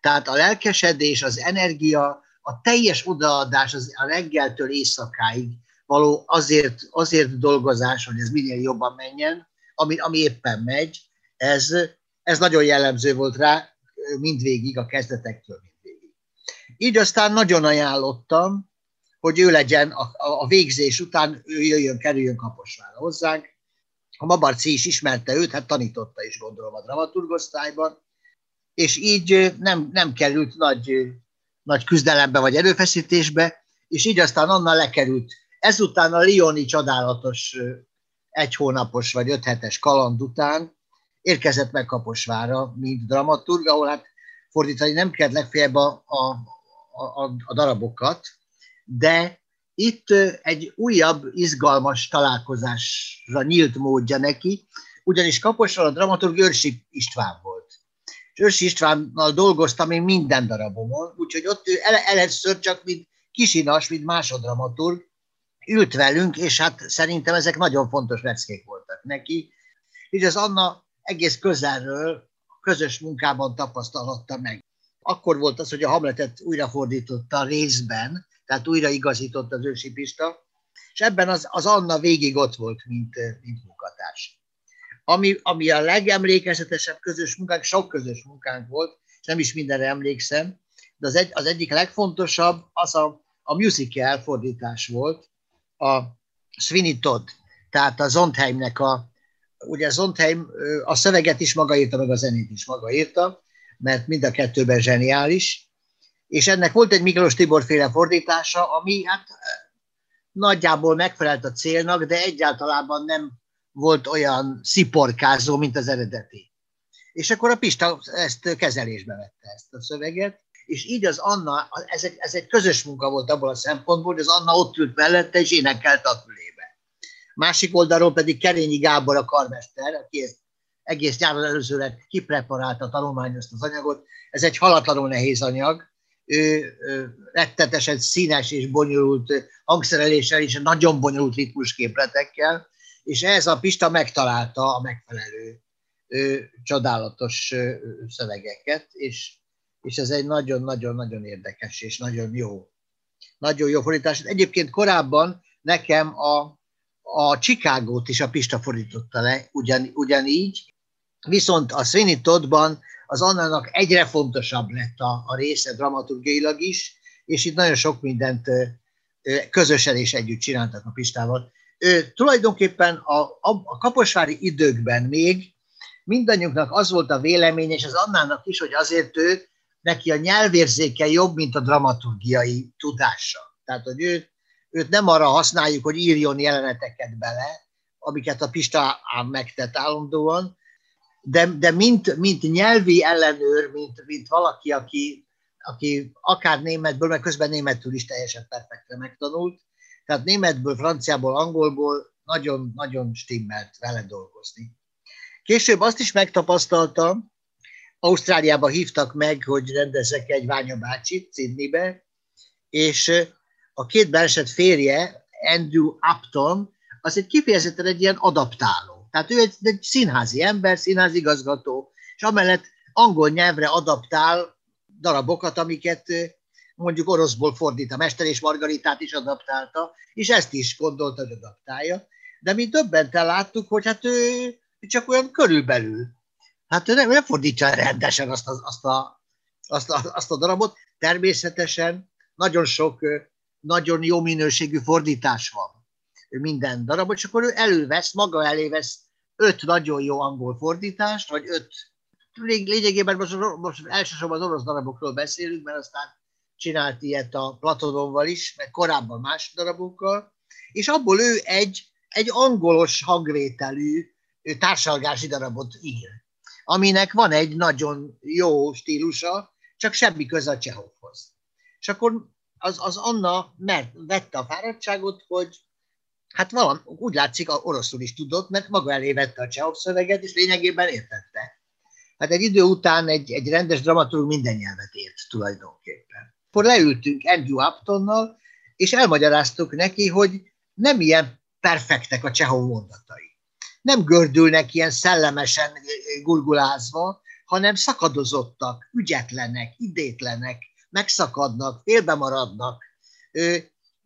Tehát a lelkesedés, az energia, a teljes odaadás az a reggeltől éjszakáig való azért, azért dolgozás, hogy ez minél jobban menjen, ami, ami éppen megy, ez, ez nagyon jellemző volt rá mindvégig, a kezdetektől mindvégig. Így aztán nagyon ajánlottam, hogy ő legyen a, a végzés után, ő jöjjön, kerüljön Kaposvára hozzánk. A Mabarci is ismerte őt, hát tanította is gondolom a dramaturgosztályban, és így nem, nem került nagy, nagy küzdelembe vagy erőfeszítésbe, és így aztán onnan lekerült. Ezután a Lioni csodálatos egy hónapos vagy öt hetes kaland után érkezett meg Kaposvára, mint dramaturg, ahol hát fordítani nem kellett legfeljebb a, a, a, a darabokat, de itt egy újabb, izgalmas találkozásra nyílt módja neki, ugyanis Kaposvár a dramaturg Őrsi István volt. És Őrsi Istvánnal dolgoztam én minden darabomon, úgyhogy ott ő először csak mint kisinas, mint másoddramaturg, ült velünk, és hát szerintem ezek nagyon fontos leckék voltak neki. És az Anna egész közelről, közös munkában tapasztalatta meg. Akkor volt az, hogy a Hamletet újrafordította részben, tehát újraigazított az ősi Pista, és ebben az, az Anna végig ott volt, mint, mint munkatárs. Ami, ami a legemlékezetesebb közös munkánk, sok közös munkánk volt, és nem is mindenre emlékszem, de az, egy, az egyik legfontosabb az a, a musical fordítás volt, a Sweeney Todd, tehát a Zondheimnek a, ugye Zondheim a szöveget is maga írta, meg a zenét is maga írta, mert mind a kettőben zseniális, és ennek volt egy Miklós Tibor féle fordítása, ami hát nagyjából megfelelt a célnak, de egyáltalában nem volt olyan sziporkázó, mint az eredeti. És akkor a Pista ezt kezelésbe vette ezt a szöveget, és így az Anna, ez egy, ez egy közös munka volt abból a szempontból, hogy az Anna ott ült mellette, és énekelt a fülébe. Másik oldalról pedig Kerényi Gábor a karmester, aki ezt egész nyáron előzőleg kipreparálta, tanulmányozta az anyagot. Ez egy halatlanul nehéz anyag, rettetesen színes és bonyolult hangszereléssel és nagyon bonyolult ritmusképletekkel, és ez a Pista megtalálta a megfelelő ő, csodálatos szövegeket, és és ez egy nagyon-nagyon-nagyon érdekes és nagyon jó, nagyon jó fordítás. Egyébként korábban nekem a, a Chicagót is a Pista fordította le, ugyan, ugyanígy, viszont a Sweeney Toddban az Annának egyre fontosabb lett a, a része dramaturgiailag is, és itt nagyon sok mindent közösen és együtt csináltak a Pistával. Ő, tulajdonképpen a, a, a kaposvári időkben még mindannyiunknak az volt a véleménye, és az Annának is, hogy azért ő neki a nyelvérzéke jobb, mint a dramaturgiai tudása. Tehát, hogy őt, őt nem arra használjuk, hogy írjon jeleneteket bele, amiket a Pista ám megtett állandóan, de, de mint, mint nyelvi ellenőr, mint, mint valaki, aki, aki akár németből, meg közben németül is teljesen perfektre megtanult, tehát németből, franciából, angolból nagyon-nagyon stimmelt vele dolgozni. Később azt is megtapasztaltam, Ausztráliába hívtak meg, hogy rendezzek egy Ványa bácsit Sydneybe, és a két belsett férje, Andrew Upton, az egy kifejezetten egy ilyen adaptáló. Tehát ő egy, egy színházi ember, színházi igazgató, és amellett angol nyelvre adaptál darabokat, amiket mondjuk oroszból fordít. A Mester és Margaritát is adaptálta, és ezt is gondolta, hogy adaptálja. De mi többen láttuk, hogy hát ő csak olyan körülbelül Hát nem, nem fordítsa rendesen azt, a, azt, a, azt, a, azt a darabot. Természetesen nagyon sok, nagyon jó minőségű fordítás van minden darabot, és akkor ő elővesz, maga elé vesz öt nagyon jó angol fordítást, vagy öt, lényegében most, most elsősorban az orosz darabokról beszélünk, mert aztán csinált ilyet a Platononval is, meg korábban más darabokkal, és abból ő egy, egy angolos hangvételű társalgási darabot ír, aminek van egy nagyon jó stílusa, csak semmi köze a Csehovhoz. És akkor az, az Anna mert vette a fáradtságot, hogy hát valami, úgy látszik, a oroszul is tudott, mert maga elé vette a Csehov szöveget, és lényegében értette. Hát egy idő után egy, egy rendes dramaturg minden nyelvet ért tulajdonképpen. Akkor leültünk Andrew Uptonnal, és elmagyaráztuk neki, hogy nem ilyen perfektek a Csehov mondatai. Nem gördülnek ilyen szellemesen gurgulázva, hanem szakadozottak, ügyetlenek, idétlenek, megszakadnak, félbe maradnak.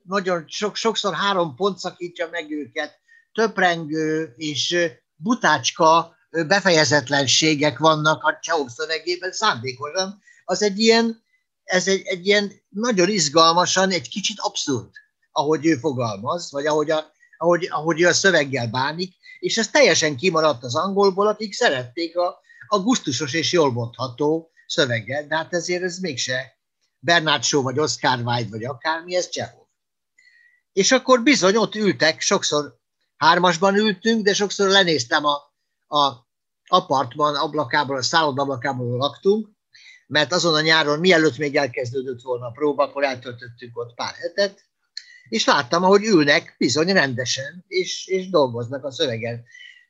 Nagyon sok, sokszor három pont szakítja meg őket, töprengő és butácska befejezetlenségek vannak a Csehov szövegében szándékosan. Az egy ilyen, ez egy, egy ilyen nagyon izgalmasan, egy kicsit abszurd, ahogy ő fogalmaz, vagy ahogy a, ahogy, ahogy ő a szöveggel bánik, és ez teljesen kimaradt az angolból, akik szerették a, a gusztusos és jól mondható szöveget, de hát ezért ez mégse Bernard Shaw, vagy Oscar Wilde, vagy akármi, ez Csehov. És akkor bizony ott ültek, sokszor hármasban ültünk, de sokszor lenéztem a, a apartman ablakából, a szállod ablakából laktunk, mert azon a nyáron, mielőtt még elkezdődött volna a próba, akkor eltöltöttük ott pár hetet, és láttam, ahogy ülnek bizony rendesen, és, és dolgoznak a szövegen.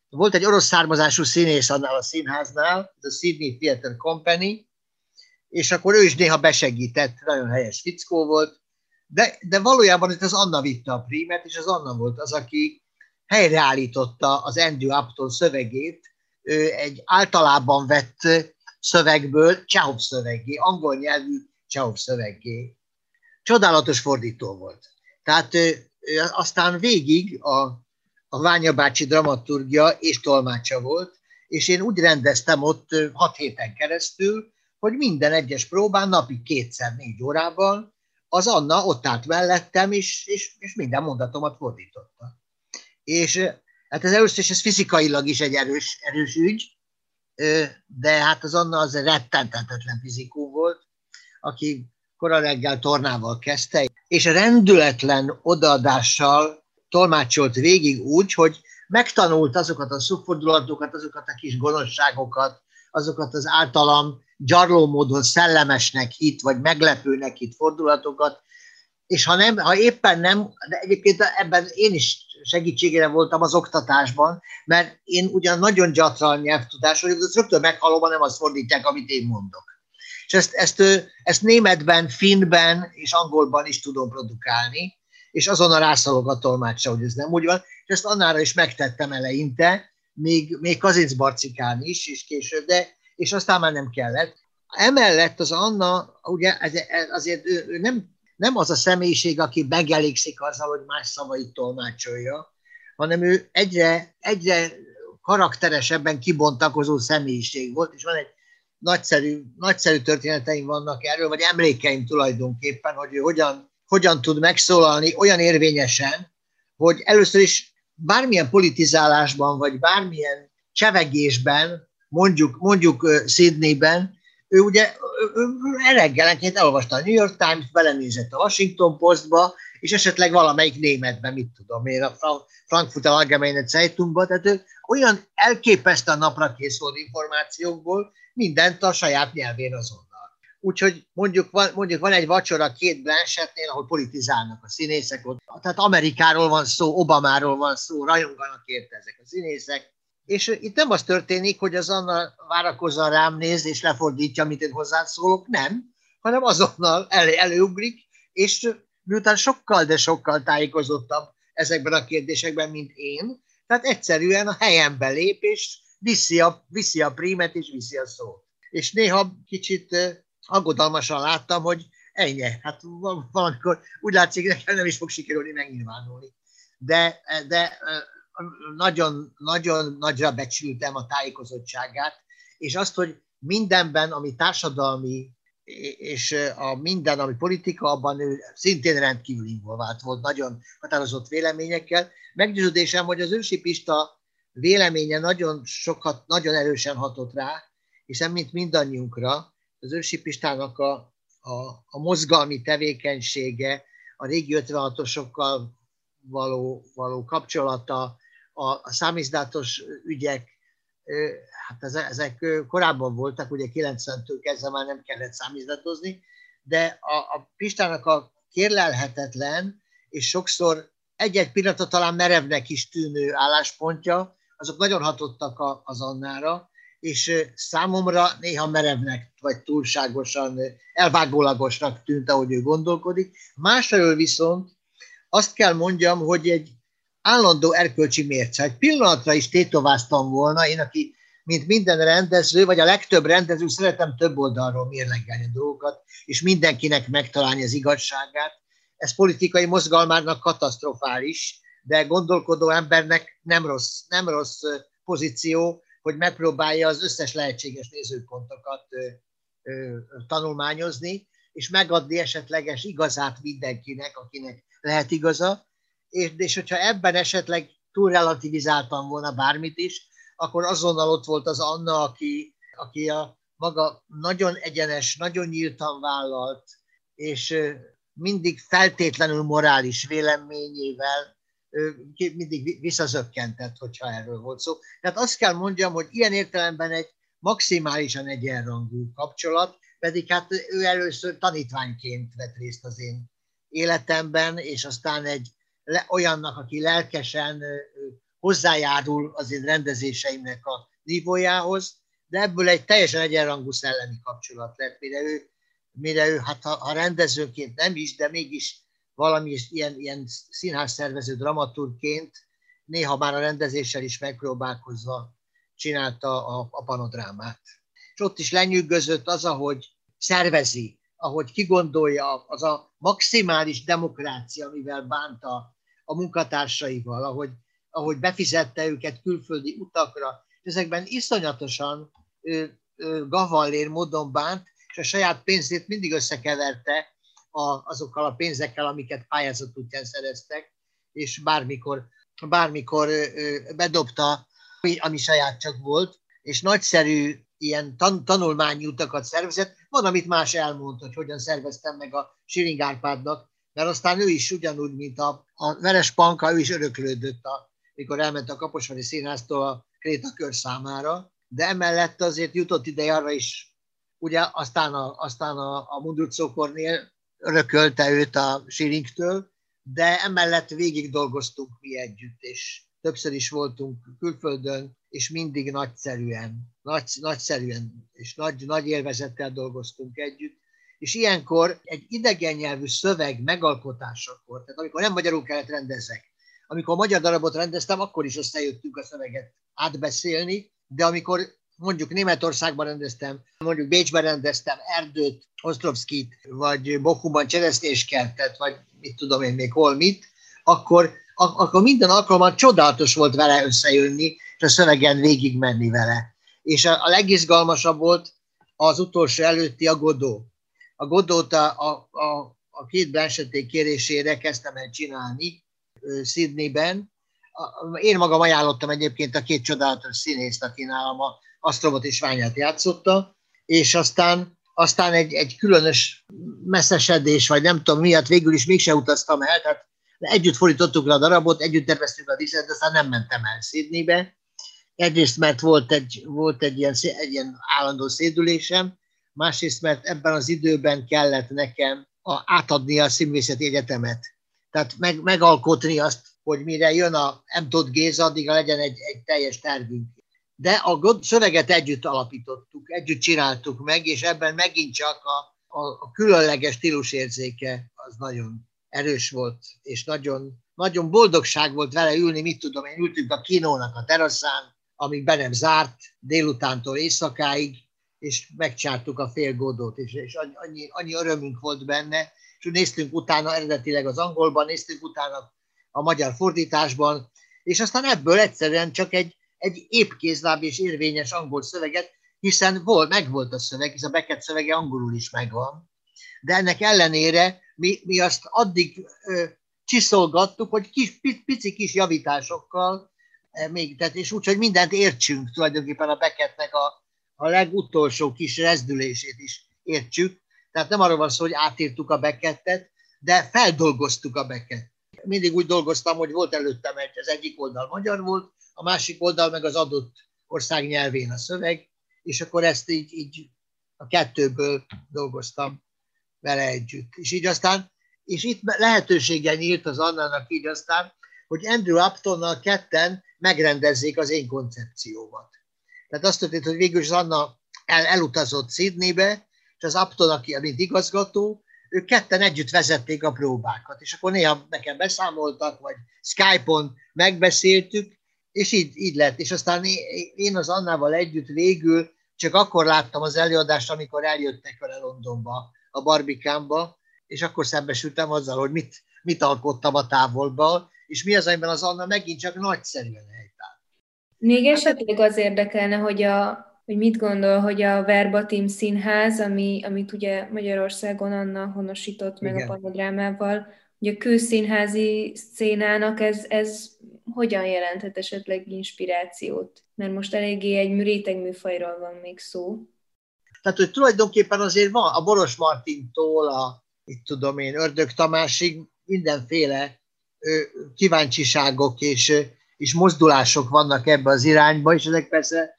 Volt egy orosz származású színész annál a színháznál, a Sydney Theatre Company, és akkor ő is néha besegített, nagyon helyes fickó volt, de, de valójában itt az Anna vitte a prímet, és az Anna volt az, aki helyreállította az Andrew Upton szövegét, egy általában vett szövegből Csehov szövegé, angol nyelvű Csehov szövegé. Csodálatos fordító volt. Tehát aztán végig a, a Ványa bácsi dramaturgia és tolmácsa volt, és én úgy rendeztem ott hat héten keresztül, hogy minden egyes próbán napi kétszer négy órában az Anna ott állt mellettem, és, és, és minden mondatomat fordította. És hát ez először is ez fizikailag is egy erős, erős ügy, de hát az Anna az rettentetetlen fizikó volt, aki kora reggel tornával kezdte, és rendületlen odaadással tolmácsolt végig úgy, hogy megtanult azokat a szubfordulatokat, azokat a kis gonoszságokat, azokat az általam gyarló módon szellemesnek hit, vagy meglepőnek hit fordulatokat, és ha, nem, ha éppen nem, de egyébként ebben én is segítségére voltam az oktatásban, mert én ugyan nagyon gyatra nyelvtudás vagyok, de rögtön meghalom, nem azt fordítják, amit én mondok. És ezt, ezt, ezt németben, finnben és angolban is tudom produkálni, és azonnal rászalok a tolmácsra, hogy ez nem úgy van, és ezt annára is megtettem eleinte, még, még Kazinc Barcikán is, és később, de, és aztán már nem kellett. Emellett az Anna, ugye ez, ez azért ő, ő nem, nem az a személyiség, aki megelégszik azzal, hogy más szavait tolmácsolja, hanem ő egyre, egyre karakteresebben kibontakozó személyiség volt, és van egy nagyszerű, nagyszerű történeteim vannak erről, vagy emlékeim tulajdonképpen, hogy ő hogyan, hogyan tud megszólalni olyan érvényesen, hogy először is bármilyen politizálásban, vagy bármilyen csevegésben, mondjuk, mondjuk Sydneyben, ő ugye reggelenként elolvasta a New York Times, belenézett a Washington Postba, és esetleg valamelyik németben, mit tudom én, a Frankfurt Allgemeine Zeitungban, tehát ő olyan elképesztően napra készült információkból, mindent a saját nyelvén azonnal. Úgyhogy mondjuk van, mondjuk van egy vacsora két Blanchettnél, ahol politizálnak a színészek, ott, tehát Amerikáról van szó, Obamáról van szó, rajonganak érte ezek a színészek, és itt nem az történik, hogy az Anna várakozza rám néz, és lefordítja, amit én hozzászólok, nem, hanem azonnal elő, előugrik, és miután sokkal, de sokkal tájékozottabb ezekben a kérdésekben, mint én, tehát egyszerűen a helyembe lép, és viszi a, viszi a prímet, és viszi a szót. És néha kicsit aggodalmasan láttam, hogy ennyi, hát valamikor úgy látszik, nekem nem is fog sikerülni megnyilvánulni. De, de nagyon, nagyon nagyra becsültem a tájékozottságát, és azt, hogy mindenben, ami társadalmi és a minden, ami politika, abban ő szintén rendkívül involvált volt, nagyon határozott véleményekkel. Meggyőződésem, hogy az ősi Pista véleménye nagyon sokat, nagyon erősen hatott rá, hiszen mint mindannyiunkra, az ősi Pistának a, a, a mozgalmi tevékenysége, a régi 56-osokkal való, való kapcsolata, a, a számizdatos ügyek, hát ezek korábban voltak, ugye 90-től kezdve már nem kellett számizdatozni, de a, a Pistának a kérlelhetetlen, és sokszor egy-egy pillanatra talán merevnek is tűnő álláspontja, azok nagyon hatottak a, az Annára, és számomra néha merevnek, vagy túlságosan elvágólagosnak tűnt, ahogy ő gondolkodik. Másfelől viszont azt kell mondjam, hogy egy állandó erkölcsi mérce. Egy pillanatra is tétováztam volna, én, aki mint minden rendező, vagy a legtöbb rendező, szeretem több oldalról mérlegelni a dolgokat, és mindenkinek megtalálni az igazságát. Ez politikai mozgalmának katasztrofális, de gondolkodó embernek nem rossz, nem rossz pozíció, hogy megpróbálja az összes lehetséges nézőpontokat tanulmányozni, és megadni esetleges igazát mindenkinek, akinek lehet igaza, és, és hogyha ebben esetleg túl relativizáltam volna bármit is, akkor azonnal ott volt az Anna, aki, aki a maga nagyon egyenes, nagyon nyíltan vállalt, és mindig feltétlenül morális véleményével mindig visszazökkentett, hogyha erről volt szó. Tehát azt kell mondjam, hogy ilyen értelemben egy maximálisan egyenrangú kapcsolat, pedig hát ő először tanítványként vett részt az én életemben, és aztán egy olyannak, aki lelkesen hozzájárul az én rendezéseimnek a nívójához, de ebből egy teljesen egyenrangú szellemi kapcsolat lett, mire ő, mire ő hát ha, ha rendezőként nem is, de mégis valami ilyen, ilyen színház szervező dramaturgként néha már a rendezéssel is megpróbálkozva csinálta a, a panodrámát. És ott is lenyűgözött az, ahogy szervezi, ahogy kigondolja, az a maximális demokrácia, amivel bánta a munkatársaival, ahogy, ahogy befizette őket külföldi utakra, ezekben iszonyatosan ő, ő, gavallér módon bánt, és a saját pénzét mindig összekeverte a, azokkal a pénzekkel, amiket pályázat útján szereztek, és bármikor, bármikor bedobta, ami, ami saját csak volt, és nagyszerű ilyen tan, tanulmányi utakat szervezett. Van, amit más elmond, hogy hogyan szerveztem meg a Siring Árpádnak, mert aztán ő is ugyanúgy, mint a, a Veres Panka, ő is öröklődött, a, mikor elment a Kaposvári Színháztól a Krétakör számára, de emellett azért jutott ide arra is, ugye aztán a, aztán a, a Mundrucókornél örökölte őt a Siringtől, de emellett végig dolgoztunk mi együtt, és többször is voltunk külföldön, és mindig nagyszerűen, nagy, nagyszerűen és nagy, nagy élvezettel dolgoztunk együtt. És ilyenkor egy idegen nyelvű szöveg megalkotásakor, tehát amikor nem magyarul kellett rendezek, amikor magyar darabot rendeztem, akkor is összejöttünk a szöveget átbeszélni, de amikor mondjuk Németországban rendeztem, mondjuk Bécsben rendeztem Erdőt, Ostrovskit, vagy Bochumban cseresznyéskertet, vagy mit tudom én még hol mit, akkor, akkor minden alkalommal csodálatos volt vele összejönni, és a szövegen végig menni vele. És a, a legizgalmasabb volt az utolsó előtti a. A Godót a, a, a, két Blanchették kérésére kezdtem el csinálni Sydneyben. Én magam ajánlottam egyébként a két csodálatos színészt, aki nálam a Asztrobot és Ványát játszotta, és aztán, aztán egy, egy különös messzesedés, vagy nem tudom miatt végül is mégse utaztam el, tehát együtt fordítottuk le a darabot, együtt terveztük a díszet, de aztán nem mentem el Sydneybe. Egyrészt, mert volt egy, volt egy, ilyen, egy ilyen állandó szédülésem, másrészt, mert ebben az időben kellett nekem a, átadni a színvészeti egyetemet. Tehát meg, megalkotni azt, hogy mire jön a M. Géza, addig legyen egy, egy teljes tervünk de a szöveget együtt alapítottuk, együtt csináltuk meg, és ebben megint csak a, a, a különleges stílusérzéke az nagyon erős volt, és nagyon, nagyon boldogság volt vele ülni, mit tudom én, ültünk a kinónak a teraszán, amíg be nem zárt, délutántól éjszakáig, és megcsártuk a fél godót, és, és annyi, annyi örömünk volt benne, és néztünk utána eredetileg az angolban, néztünk utána a magyar fordításban, és aztán ebből egyszerűen csak egy, egy épp kézláb és érvényes angol szöveget, hiszen volt, megvolt a szöveg, hisz a Beckett szövege angolul is megvan. De ennek ellenére mi, mi azt addig ö, csiszolgattuk, hogy kis, pici kis javításokkal, e, még, tehát, és úgy, hogy mindent értsünk tulajdonképpen a Beckettnek a, a legutolsó kis rezdülését is értsük. Tehát nem arról van szó, hogy átírtuk a Beckettet, de feldolgoztuk a Beckett. mindig úgy dolgoztam, hogy volt előttem egy, az egyik oldal magyar volt, a másik oldal meg az adott ország nyelvén a szöveg, és akkor ezt így, így a kettőből dolgoztam vele együtt. És így aztán, és itt lehetősége nyílt az Annának így aztán, hogy Andrew Uptonnal ketten megrendezzék az én koncepciómat. Tehát azt történt, hogy végül is Anna el, elutazott Sydneybe, és az Upton, aki mint igazgató, ők ketten együtt vezették a próbákat, és akkor néha nekem beszámoltak, vagy Skype-on megbeszéltük, és így, így lett. És aztán én az Annával együtt végül csak akkor láttam az előadást, amikor eljöttek vele Londonba, a barbikámba, és akkor szembesültem azzal, hogy mit, mit alkottam a távolba, és mi az, amiben az Anna megint csak nagyszerűen helytáll. Még esetleg az érdekelne, hogy, a, hogy mit gondol, hogy a Verbatim Színház, ami, amit ugye Magyarországon Anna honosított meg Igen. a panodrámával, hogy a kőszínházi szénának ez, ez hogyan jelenthet esetleg inspirációt? Mert most eléggé egy réteg műfajról van még szó. Tehát, hogy tulajdonképpen azért van a Boros Martintól, a, itt tudom én, Ördög Tamásig mindenféle kíváncsiságok és, és mozdulások vannak ebbe az irányba, és ezek persze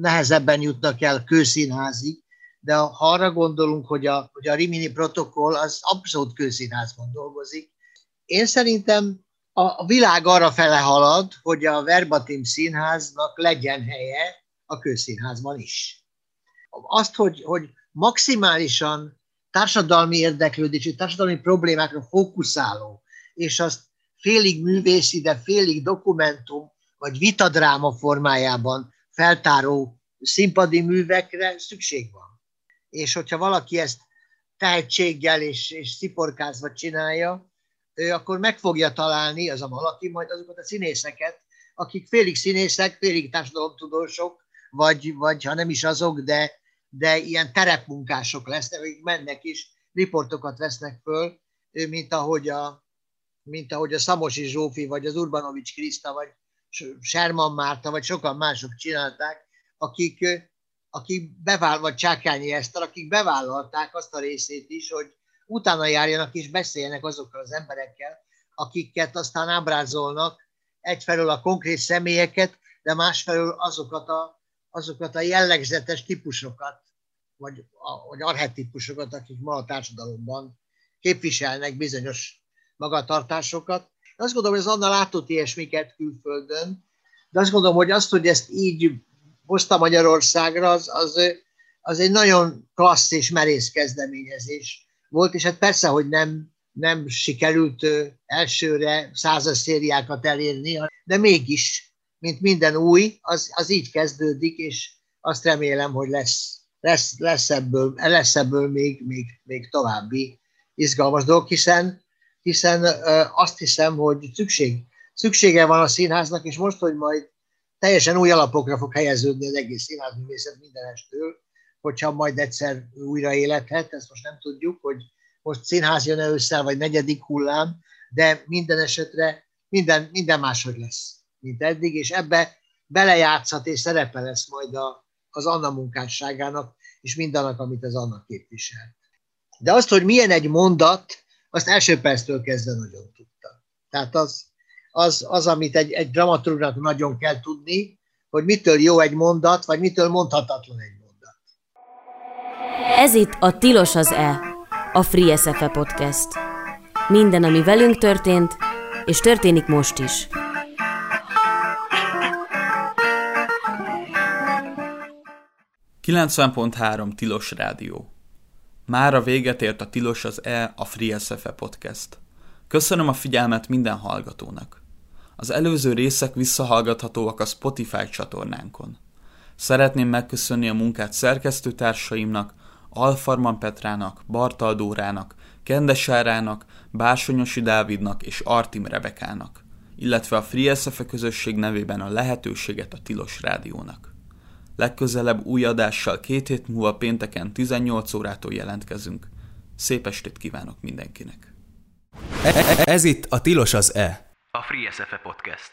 nehezebben jutnak el kőszínházig, de ha arra gondolunk, hogy a, hogy a Rimini protokoll az abszolút kőszínházban dolgozik, én szerintem a világ arra fele halad, hogy a Verbatim színháznak legyen helye a kőszínházban is. Azt, hogy, hogy maximálisan társadalmi érdeklődésű, társadalmi problémákra fókuszáló, és azt félig művészi, de félig dokumentum, vagy vitadráma formájában feltáró színpadi művekre szükség van. És hogyha valaki ezt tehetséggel és, és sziporkázva csinálja, ő akkor meg fogja találni, az a valaki, majd azokat a színészeket, akik félig színészek, félig társadalomtudósok, vagy, vagy ha nem is azok, de, de ilyen terepmunkások lesznek, akik mennek is, riportokat vesznek föl, mint ahogy a, mint ahogy a Szamosi Zsófi, vagy az Urbanovics Kriszta, vagy Sherman Márta, vagy sokan mások csinálták, akik, akik beváll, vagy Csákányi Eszter, akik bevállalták azt a részét is, hogy utána járjanak és beszéljenek azokkal az emberekkel, akiket aztán ábrázolnak, egyfelől a konkrét személyeket, de másfelől azokat a, azokat a jellegzetes típusokat, vagy, a, vagy archetípusokat, akik ma a társadalomban képviselnek bizonyos magatartásokat. Azt gondolom, hogy az Anna látott ilyesmiket külföldön, de azt gondolom, hogy azt, hogy ezt így hozta Magyarországra, az, az, az egy nagyon klassz és merész kezdeményezés volt, és hát persze, hogy nem, nem sikerült elsőre százas szériákat elérni, de mégis, mint minden új, az, az így kezdődik, és azt remélem, hogy lesz, lesz, lesz, ebből, lesz ebből még, még, még további izgalmas dolgok, hiszen, hiszen azt hiszem, hogy szükség, szüksége van a színháznak, és most, hogy majd teljesen új alapokra fog helyeződni az egész színházművészet mindenestől, hogyha majd egyszer újra élethet, ezt most nem tudjuk, hogy most színház jön-e ősszel, vagy negyedik hullám, de minden esetre minden, minden máshogy lesz, mint eddig, és ebbe belejátszhat és szerepe lesz majd a, az Anna munkásságának, és mindannak, amit az Anna képvisel. De azt, hogy milyen egy mondat, azt első perctől kezdve nagyon tudta. Tehát az, az, az amit egy, egy dramaturgnak nagyon kell tudni, hogy mitől jó egy mondat, vagy mitől mondhatatlan egy mondat. Ez itt a Tilos az E, a Free SFE Podcast. Minden, ami velünk történt, és történik most is. ...90.3 Tilos Rádió. Mára véget ért a Tilos az E, a Free SFE Podcast. Köszönöm a figyelmet minden hallgatónak. Az előző részek visszahallgathatóak a Spotify csatornánkon. Szeretném megköszönni a munkát szerkesztőtársaimnak, Alfarman Petrának, Bartaldórának, Kendesárának, Bársonyosi Dávidnak és Artim Rebekának, illetve a Free SFE közösség nevében a lehetőséget a Tilos Rádiónak. Legközelebb új adással két hét múlva pénteken 18 órától jelentkezünk. Szép estét kívánok mindenkinek! Ez itt a Tilos az E. A Free SFE Podcast.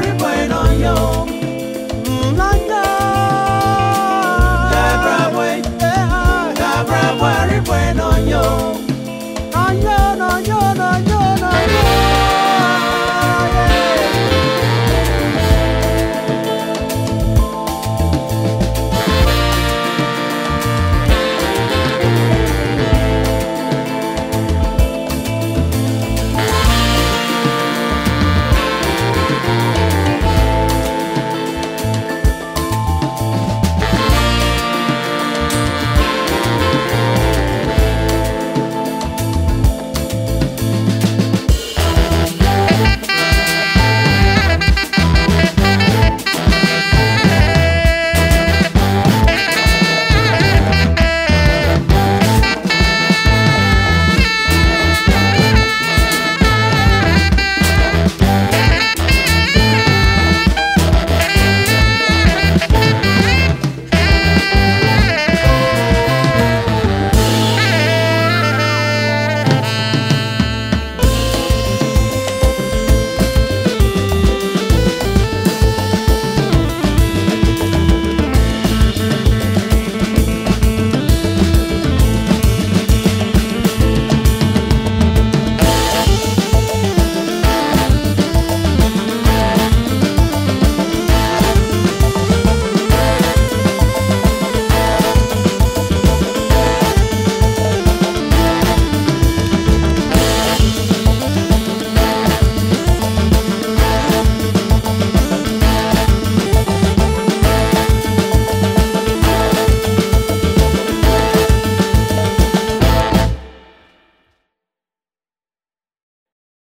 very bueno yo. Landa. Cabra, wey. Cabra, bueno